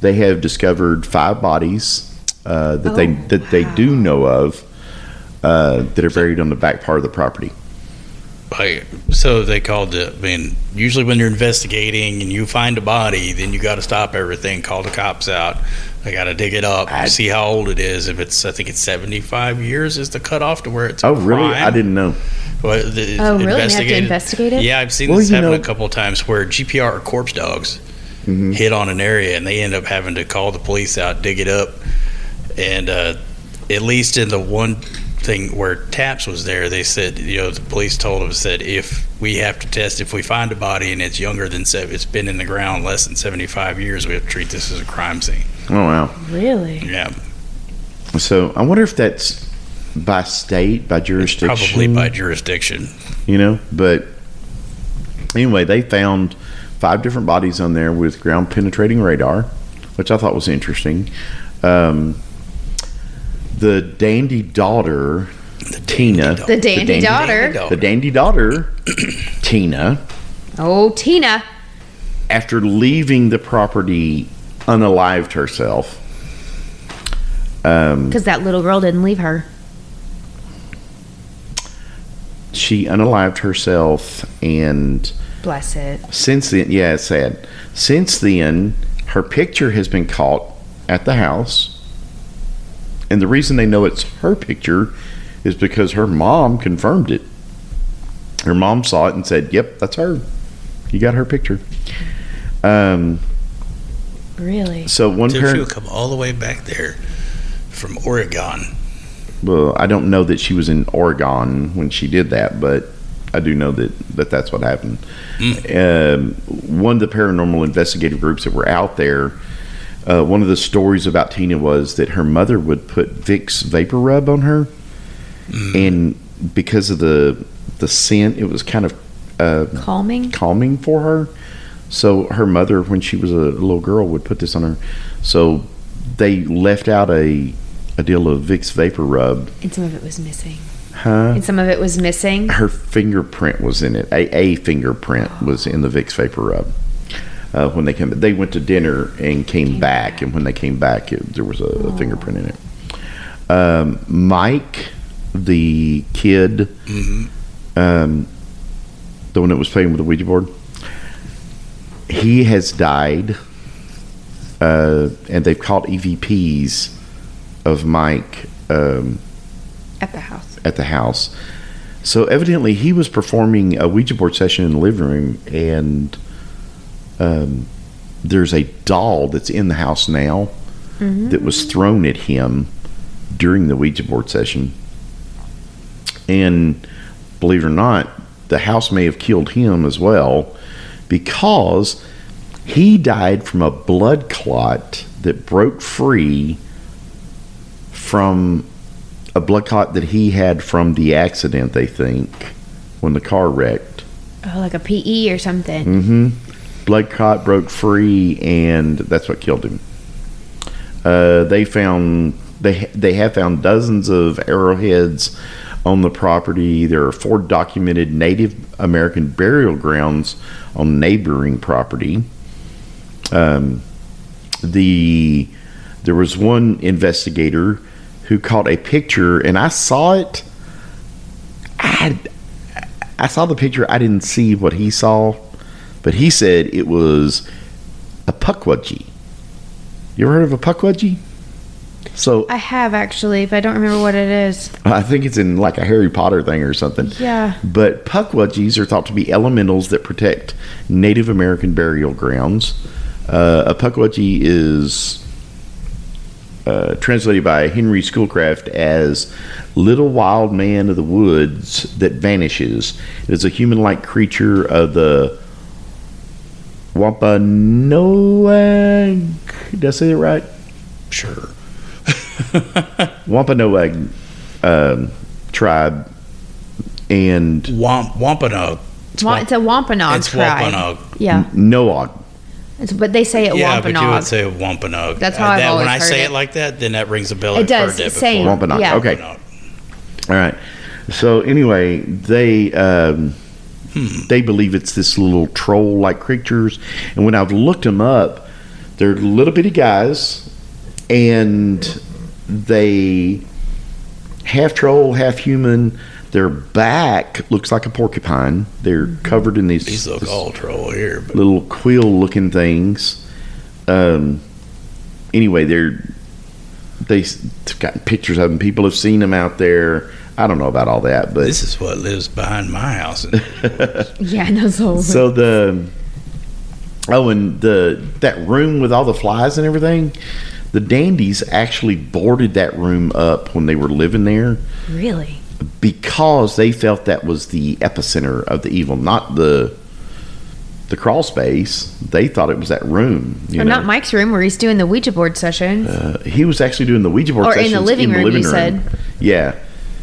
They have discovered five bodies uh, that they Oh, that they do know of uh, that are buried on the back part of the property. Like, so they called it. I mean, usually when you're investigating and you find a body, then you got to stop everything, call the cops out. I got to dig it up, I- see how old it is. If it's, I think it's 75 years is the cutoff to where it's. Oh, really? crime. I didn't know. Well, the- Oh, really? They have to investigated- investigate it? Yeah, I've seen Well, this happen know- a couple of times where GPR or corpse dogs Mhm. hit on an area and they end up having to call the police out, dig it up, and uh, at least in the one thing where Taps was there, they said, you know, the police told us that if we have to test if we find a body and it's younger than seven, it's been in the ground less than seventy five years, we have to treat this as a crime scene. Oh wow. Really? Yeah, So I wonder if that's by state, by jurisdiction. probably by jurisdiction. you know. But anyway, they found five different bodies on there with ground penetrating radar, which I thought was interesting. Um, the dandy daughter, the Tina, dandy The dandy daughter. Dandy the dandy daughter, Tina, Oh, Tina. after leaving the property, unalived herself. Um, Because that little girl didn't leave her. she unalived herself and Bless it. Since then, yeah, it's sad. Since then, her picture has been caught at the house. And the reason they know it's her picture is because her mom confirmed it. Her mom saw it and said, Yep, that's her. You got her picture. Um, Really? so one So she'll parent, come all the way back there from Oregon. well, I don't know that she was in Oregon when she did that, but I do know that, that that's what happened. Um, one of the paranormal investigative groups that were out there, uh, one of the stories about Tina was that her mother would put Vicks vapor rub on her, and because of the the scent, it was kind of uh, Calming? calming for her. So her mother, when she was a little girl, would put this on her. So they left out a a deal of Vicks vapor rub, And some of it was missing. huh? And some of it was missing. her fingerprint was in it. A, a fingerprint was in the Vicks vapor rub. Uh, when they came, they went to dinner and came, Came back, back. and when they came back, it, there was a, a fingerprint in it. Um, Mike, the kid, um, the one that was playing with the Ouija board, he has died, uh, and they've caught EVPs of Mike. Um, At the house. at the house. So evidently, he was performing a Ouija board session in the living room, and um, there's a doll that's in the house now that was thrown at him during the Ouija board session. And believe it or not, the house may have killed him as well because he died from a blood clot that broke free from a blood clot that he had from the accident, they think, when the car wrecked. Oh, like a PE or something. hmm Blood clot broke free, and that's what killed him. Uh, they found they they have found dozens of arrowheads on the property. There are four documented Native American burial grounds on neighboring property. Um, the there was one investigator who caught a picture, and I saw it. I I saw the picture. I didn't see what he saw, but he said it was a pukwudgie. You ever heard of a pukwudgie? So I have actually, but I don't remember what it is. I think it's in like a Harry Potter thing or something. Yeah. But pukwudgies are thought to be elementals that protect Native American burial grounds. Uh, a pukwudgie is uh, translated by Henry Schoolcraft as "little wild man of the woods that vanishes." It is a human-like creature of the Wampanoag. Did I say it right? Sure. Wampanoag um, tribe, and Wamp, Wampanoag. It's Wa- Wamp- it's a Wampanoag It's tribe. Wampanoag. Yeah. Noag. It's, but they say it Yeah, but you would say Wampanoag. That's how Uh, I've that, always When I heard say it. it like that, then that rings a bell. It I've does, heard that same. before. Wampanoag. Yeah. Okay. Wampanoag. All right. So anyway, they um, they believe it's this little troll-like creatures, and when I've looked them up, they're little bitty guys, and they half troll, half human. Their back looks like a porcupine. They're covered in these, These look this all troll here, but little quill-looking things. Um, anyway, they're they s- got pictures of them. People have seen them out there. I don't know about all that, but This is what lives behind my house. Yeah, no, so, so the oh, and the that room with all the flies and everything. The dandies actually boarded that room up when they were living there really. because they felt that was the epicenter of the evil, not the the crawl space. They thought it was that room. You Or know? not Mike's room where he's doing the Ouija board session. Uh, he was actually doing the Ouija board Or in the sessions living room, you said. Yeah,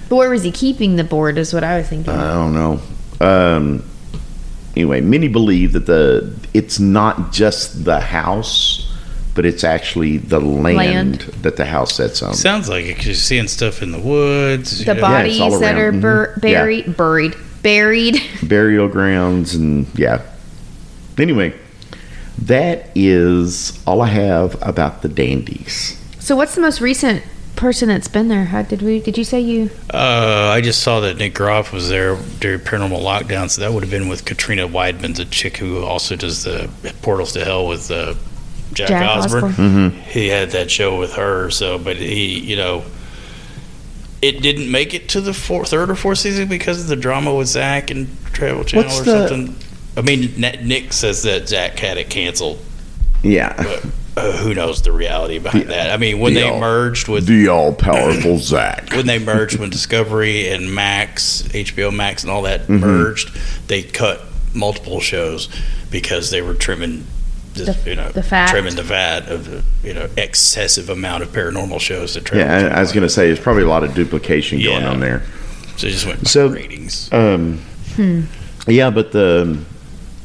but where was he keeping the board? Is what I was thinking. I don't know. Um, anyway, many believe that the it's not just the house, but it's actually the land, Land. that the house sits on. Sounds like it 'cause you're seeing stuff in the woods. the know. Yeah, bodies all that are bur- buried, buried, buried. Burial grounds and yeah. Anyway, that is all I have about the dandies. So, what's the most recent person that's been there? How did we? Did you say you? Uh, I just saw that Nick Groff was there during paranormal lockdown, so that would have been with Katrina Weidman's a chick who also does the Portals to Hell with uh, Jack, Jack Osbourne. Osbourne. He had that show with her, so but he, you know, it didn't make it to the fourth, third or fourth season because of the drama with Zak and Travel Channel What's or the- something. I mean, Nick says that Zak had it canceled, Yeah. but uh, who knows the reality behind that? I mean, when the they all- merged with The all powerful Zak. when they merged when Discovery and Max, HBO Max, and all that Mm-hmm. merged, they cut multiple shows because they were trimming, just, The- you know, the fat. trimming the fat of the you know excessive amount of paranormal shows that. Trim. Yeah, I, I was going to say there's probably a lot of duplication going on there. so it just went So- ratings. Um, Yeah, but the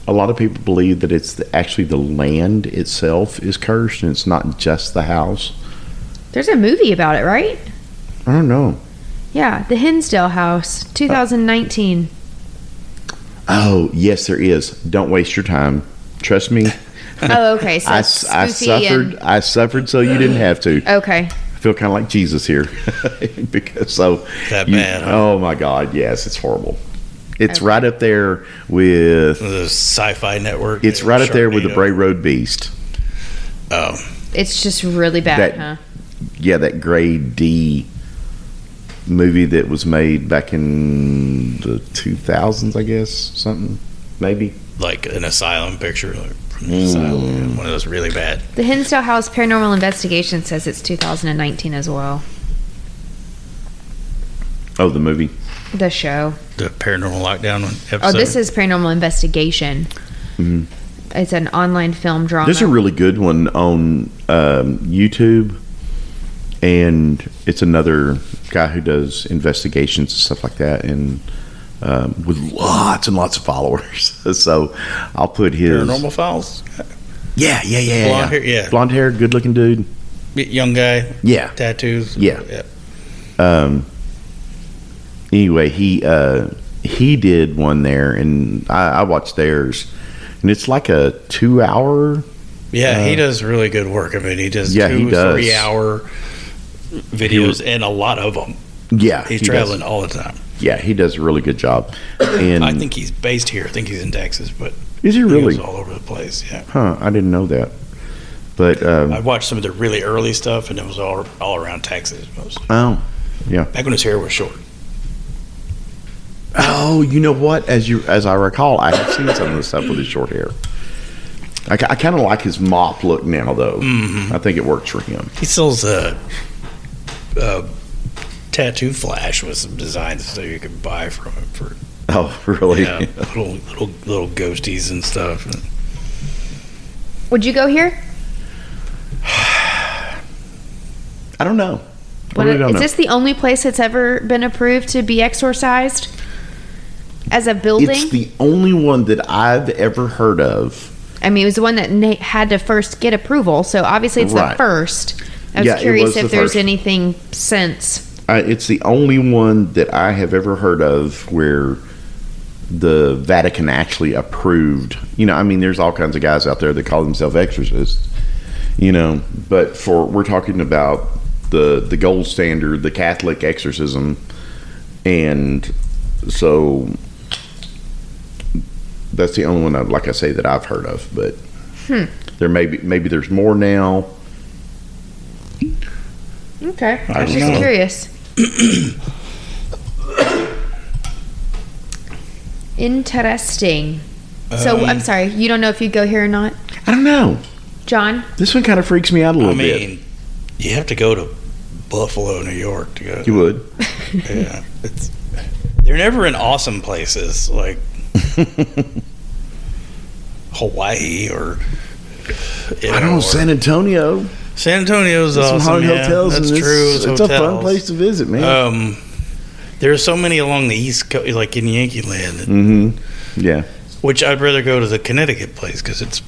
a lot of people believe that it's the, actually the land itself is cursed, and it's not just the house. There's a movie about it, right? I don't know. Yeah, the Hinsdale House, 2019. Oh, yes, there is. Don't waste your time. Trust me. oh, okay. So I, I suffered. and- I suffered, so you didn't have to. okay. I feel kind of like Jesus here, because so That you- bad, huh? Oh my God, yes, it's horrible. It's Okay. right up there with. the Sci-Fi Network. It's right up there with the Bray Road Beast. Oh, It's just really bad, That- huh? yeah, that grade D movie that was made back in the 2000s, I guess, something, maybe. like an asylum picture like from the Mm. asylum. yeah, One of those really bad. The Hinsdale House Paranormal Investigation says it's 2019 as well. Oh, the movie. The show. The paranormal lockdown episode. Oh, this is Paranormal Investigation. Mhm. It's an online film drama. There's a really good one on um, YouTube, and it's another guy who does investigations and stuff like that, and um, with lots and lots of followers. so I'll put his paranormal files. Yeah, yeah, yeah, Blonde yeah. hair, yeah. blonde hair, good looking dude. Young guy, Yeah, tattoos. Yeah. yeah. um anyway he uh he did one there and i, I watched theirs and it's like a two hour Yeah, he Uh, does really good work. I mean, he does Yeah, two, he does. three hour videos and a lot of them. yeah He's he does- traveling all the time. Yeah he does a really good job and I think he's based here. I think he's in Texas, but is he he really goes all over the place. Yeah, huh i didn't know that but um I watched some of the really early stuff, and it was all all around Texas mostly. oh yeah Back when his hair was short. oh you know what as you as i recall i have seen some of the stuff with his short hair i, I kind of like his mop look now though Mm-hmm. i think it works for him He sells a, a tattoo flash with some designs that you can buy from him for oh really yeah, little little little ghosties and stuff. Would you go here? i don't know I What- really don't is know. this the only place that's ever been approved to be exorcised as a building? It's the only one that I've ever heard of. I mean, it was the one that na- had to first get approval, so obviously it's Right. the first. I was Yeah, curious was if the there's first. anything since. Uh, it's the only one that I have ever heard of where the Vatican actually approved. You know, I mean, there's all kinds of guys out there that call themselves exorcists. You know, but for we're talking about the the gold standard, the Catholic exorcism, and so that's the only one, I, like I say, that I've heard of. But there may be maybe there's more now. Okay. I was just know. curious. Interesting. So Um, I'm sorry, you don't know if you go here or not, I don't know. John. This one kind of freaks me out a I little mean, bit. you have to go to Buffalo, New York to go. You would. Yeah, it's they're never in awesome places like Hawaii or you I don't know, or- San Antonio. San Antonio's Some awesome. haunted yeah, hotels. That's and true. It's, it's a fun place to visit, man. Um, are so many along the East Coast, like in Yankee Land, mm-hmm. Yeah. which I'd rather go to the Connecticut place because it's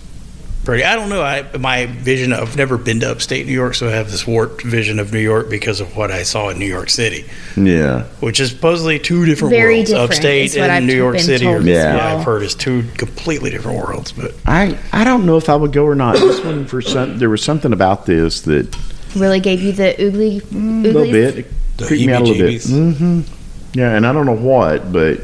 pretty. I don't know. I my vision. I've never been to upstate New York, so I have this warped vision of New York because of what I saw in New York City, Yeah. which is supposedly two different Very worlds. different upstate what and I've New York been City. told Are, Yeah. well. I've heard is two completely different worlds. But I I don't know if I would go or not. This one for some there was something about this that Really gave you the oogly, a little bit it creeped me out a little bit. heebie-jeebies. hmm Yeah, and I don't know what, but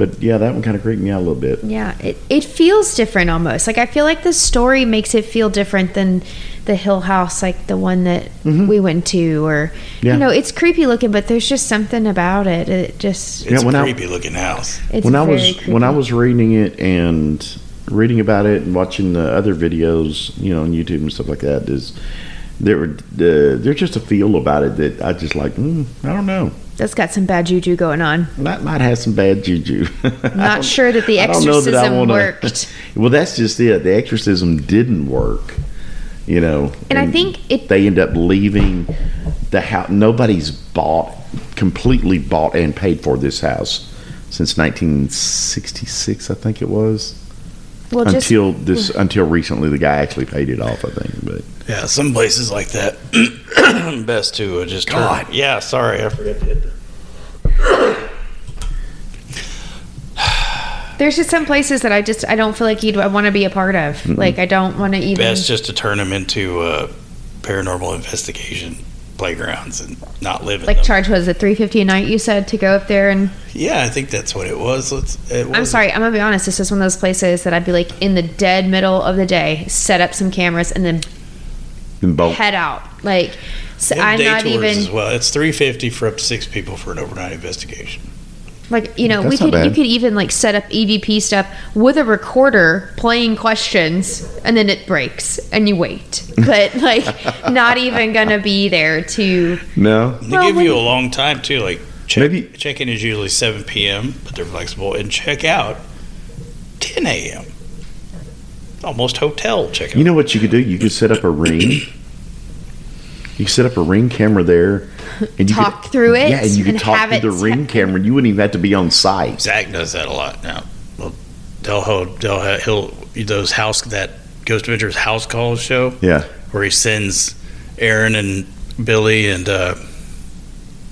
but yeah, that one kind of creeped me out a little bit. Yeah, it, it feels different almost. Like I feel like the story makes it feel different than the Hill House, like the one that Mhm. we went to, or Yeah. you know, it's creepy looking, but there's just something about it. It just it's Yeah, when a I- creepy looking house. it's when I was creepy. when I was reading it and reading about it and watching the other videos, you know, on YouTube and stuff like that, is there were uh, there's just a feel about it that I just like. Mm, I don't know. That's got some bad juju going on. That might have some bad juju. Not sure that the exorcism worked. well, that's just it. The exorcism didn't work. You know, And I think it- they end up leaving the house. Nobody's bought completely bought and paid for this house since 1966, I think it was. Well, just until this, until recently, the guy actually paid it off. I think, but Yeah, some places like that. Best to uh, just turn. Yeah, sorry, I forgot to hit the. there's just some places that I just I don't feel like you'd want to be a part of. Like I don't want to even. Best just to turn them into uh, paranormal investigation playgrounds and not live in like charge was it 350 a night you said to go up there and yeah, I think that's what it was. Let's. It I'm sorry, I'm gonna be honest. This is one of those places that I'd be like in the dead middle of the day, set up some cameras, and then in head out. Like, so They I'm day not even as well. It's three fifty for up to six people for an overnight investigation. like you know we That's not could you could even like set up EVP stuff with a recorder playing questions, and then it breaks and you wait. But like, not even gonna be there to. No, They Well, give you a long time too. Like check, Maybe- check in is usually seven p.m., but they're flexible, and check out ten a.m. Almost hotel check out. You know what you could do? You could set up a ring. You could set up a ring camera there, and you Talk could, through it Yeah, and you could and talk have through the ring set- camera. You wouldn't even have to be on site. Zak does that a lot now. Well, they'll hold, they'll ha- he'll those house that Ghost Adventures house calls show Yeah, where he sends Aaron and Billy and uh,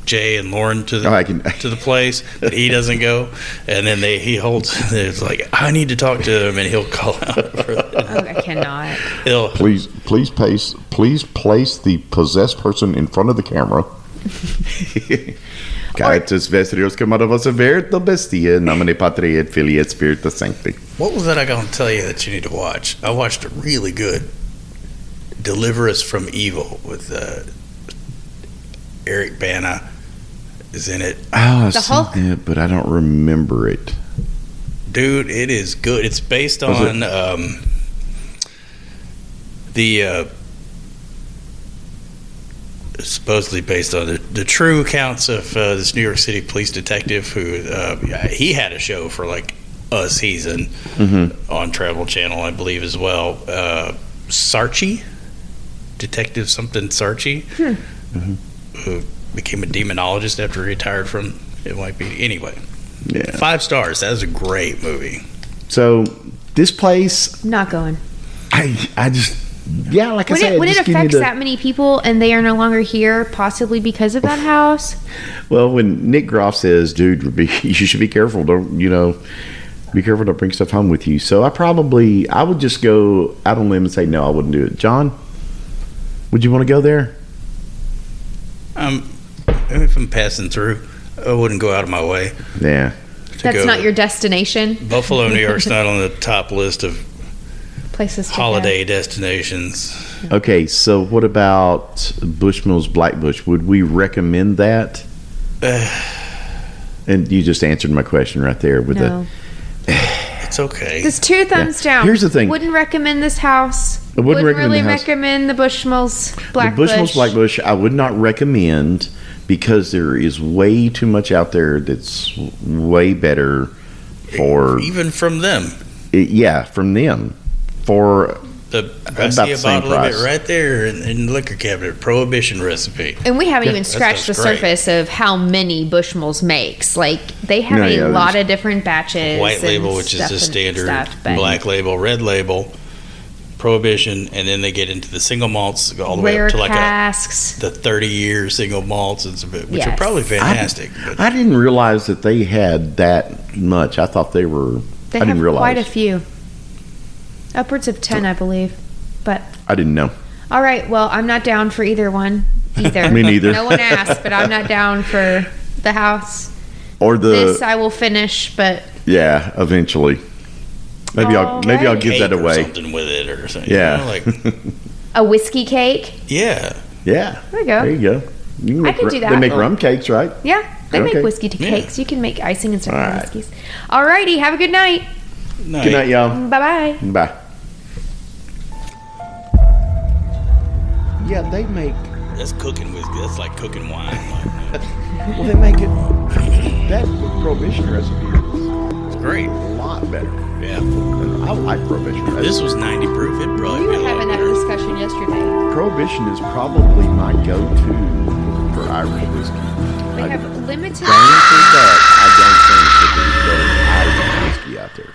Jay and Lauren to the Oh, I can- to the place, but he doesn't go, and then they he holds. It's like I need to talk to him, and he'll call out. For, Oh, I cannot. he'll please, please place, please place the possessed person in front of the camera. Caritas vesterios comadovas averto bestia nomine Patri et Filii et Spiritus Sancti. What was that I gonna tell you that you need to watch? I watched a really good Deliver Us from Evil with uh, Eric Bana is in it. Oh, I've The seen Hulk? that, but I don't remember it. Dude, it is good. It's based Was on it? um, the uh, supposedly based on the, the true accounts of uh, this New York City police detective who uh, he had a show for like a season Mm-hmm. on Travel Channel, I believe, as well. Uh, Sarchie, Detective something Sarchie, Mhm. who became a demonologist after he retired from NYPD. Anyway, Yeah. five stars. That was a great movie. So this place, not going. I, I just, yeah, like I said, it, when it just give affects the- that many people and they are no longer here, possibly because of that house. Well, when Nick Groff says, "Dude, be, you should be careful. Don't you know? Be careful. Don't bring stuff home with you." So I probably I would just go out on a limb and say, "No, I wouldn't do it." John, would you want to go there? Um, if I'm passing through, I wouldn't go out of my way. Yeah. to That's go. not your destination. Buffalo, New York's not on the top list of Places to go. holiday destinations. Okay, so what about Bushmills Black Bush? Would we recommend that? and you just answered my question right there with No. It's okay. Just two thumbs down. Here's the thing. Wouldn't recommend this house. I wouldn't recommend really the house. recommend the Bushmills Black the Bushmills Bush. Black Bush. I would not recommend because there is way too much out there that's way better for Even from them. it, yeah from them for The, I About see the a same bottle of it right there in, in the liquor cabinet. Prohibition recipe. And we haven't even scratched the great. surface of how many Bushmills makes. Like they have No, a yeah, lot of different batches. White label, which is stuff the standard. stuff, black label, red label, prohibition, and then they get into the single malts all the way up to like a, the 30 year single malts, and some- which are probably fantastic. but I didn't realize that they had that much. I thought they were. They I didn't have realize. quite a few. Upwards of ten, I believe. But I didn't know. all right, well, I'm not down for either one. Either. Me neither. No one asked, but I'm not down for the house. Or the this I will finish, but yeah, eventually. Maybe I'll oh, maybe I'll Alright. give that cake or away. something with it or something. Yeah. You know, like, a whiskey cake. yeah. yeah. There you go. There you go. You can I make could ru- do They that. make oh. rum cakes, right? Yeah, they Okay. make whiskey Yeah. cakes. You can make icing and stuff All with right. whiskeys. Alrighty, have a good night. Good night, y'all. Bye bye. Bye. Yeah, they make. That's cooking whiskey. That's like cooking wine. Well, they make it. That prohibition recipe it's great. a lot better. Yeah. And I like prohibition. Recipe. This was 90 proof. It'd probably We be were having that discussion yesterday. prohibition is probably my go-to for Irish whiskey. They I- have limited. Don't for that, I don't think that there's better Irish whiskey out there.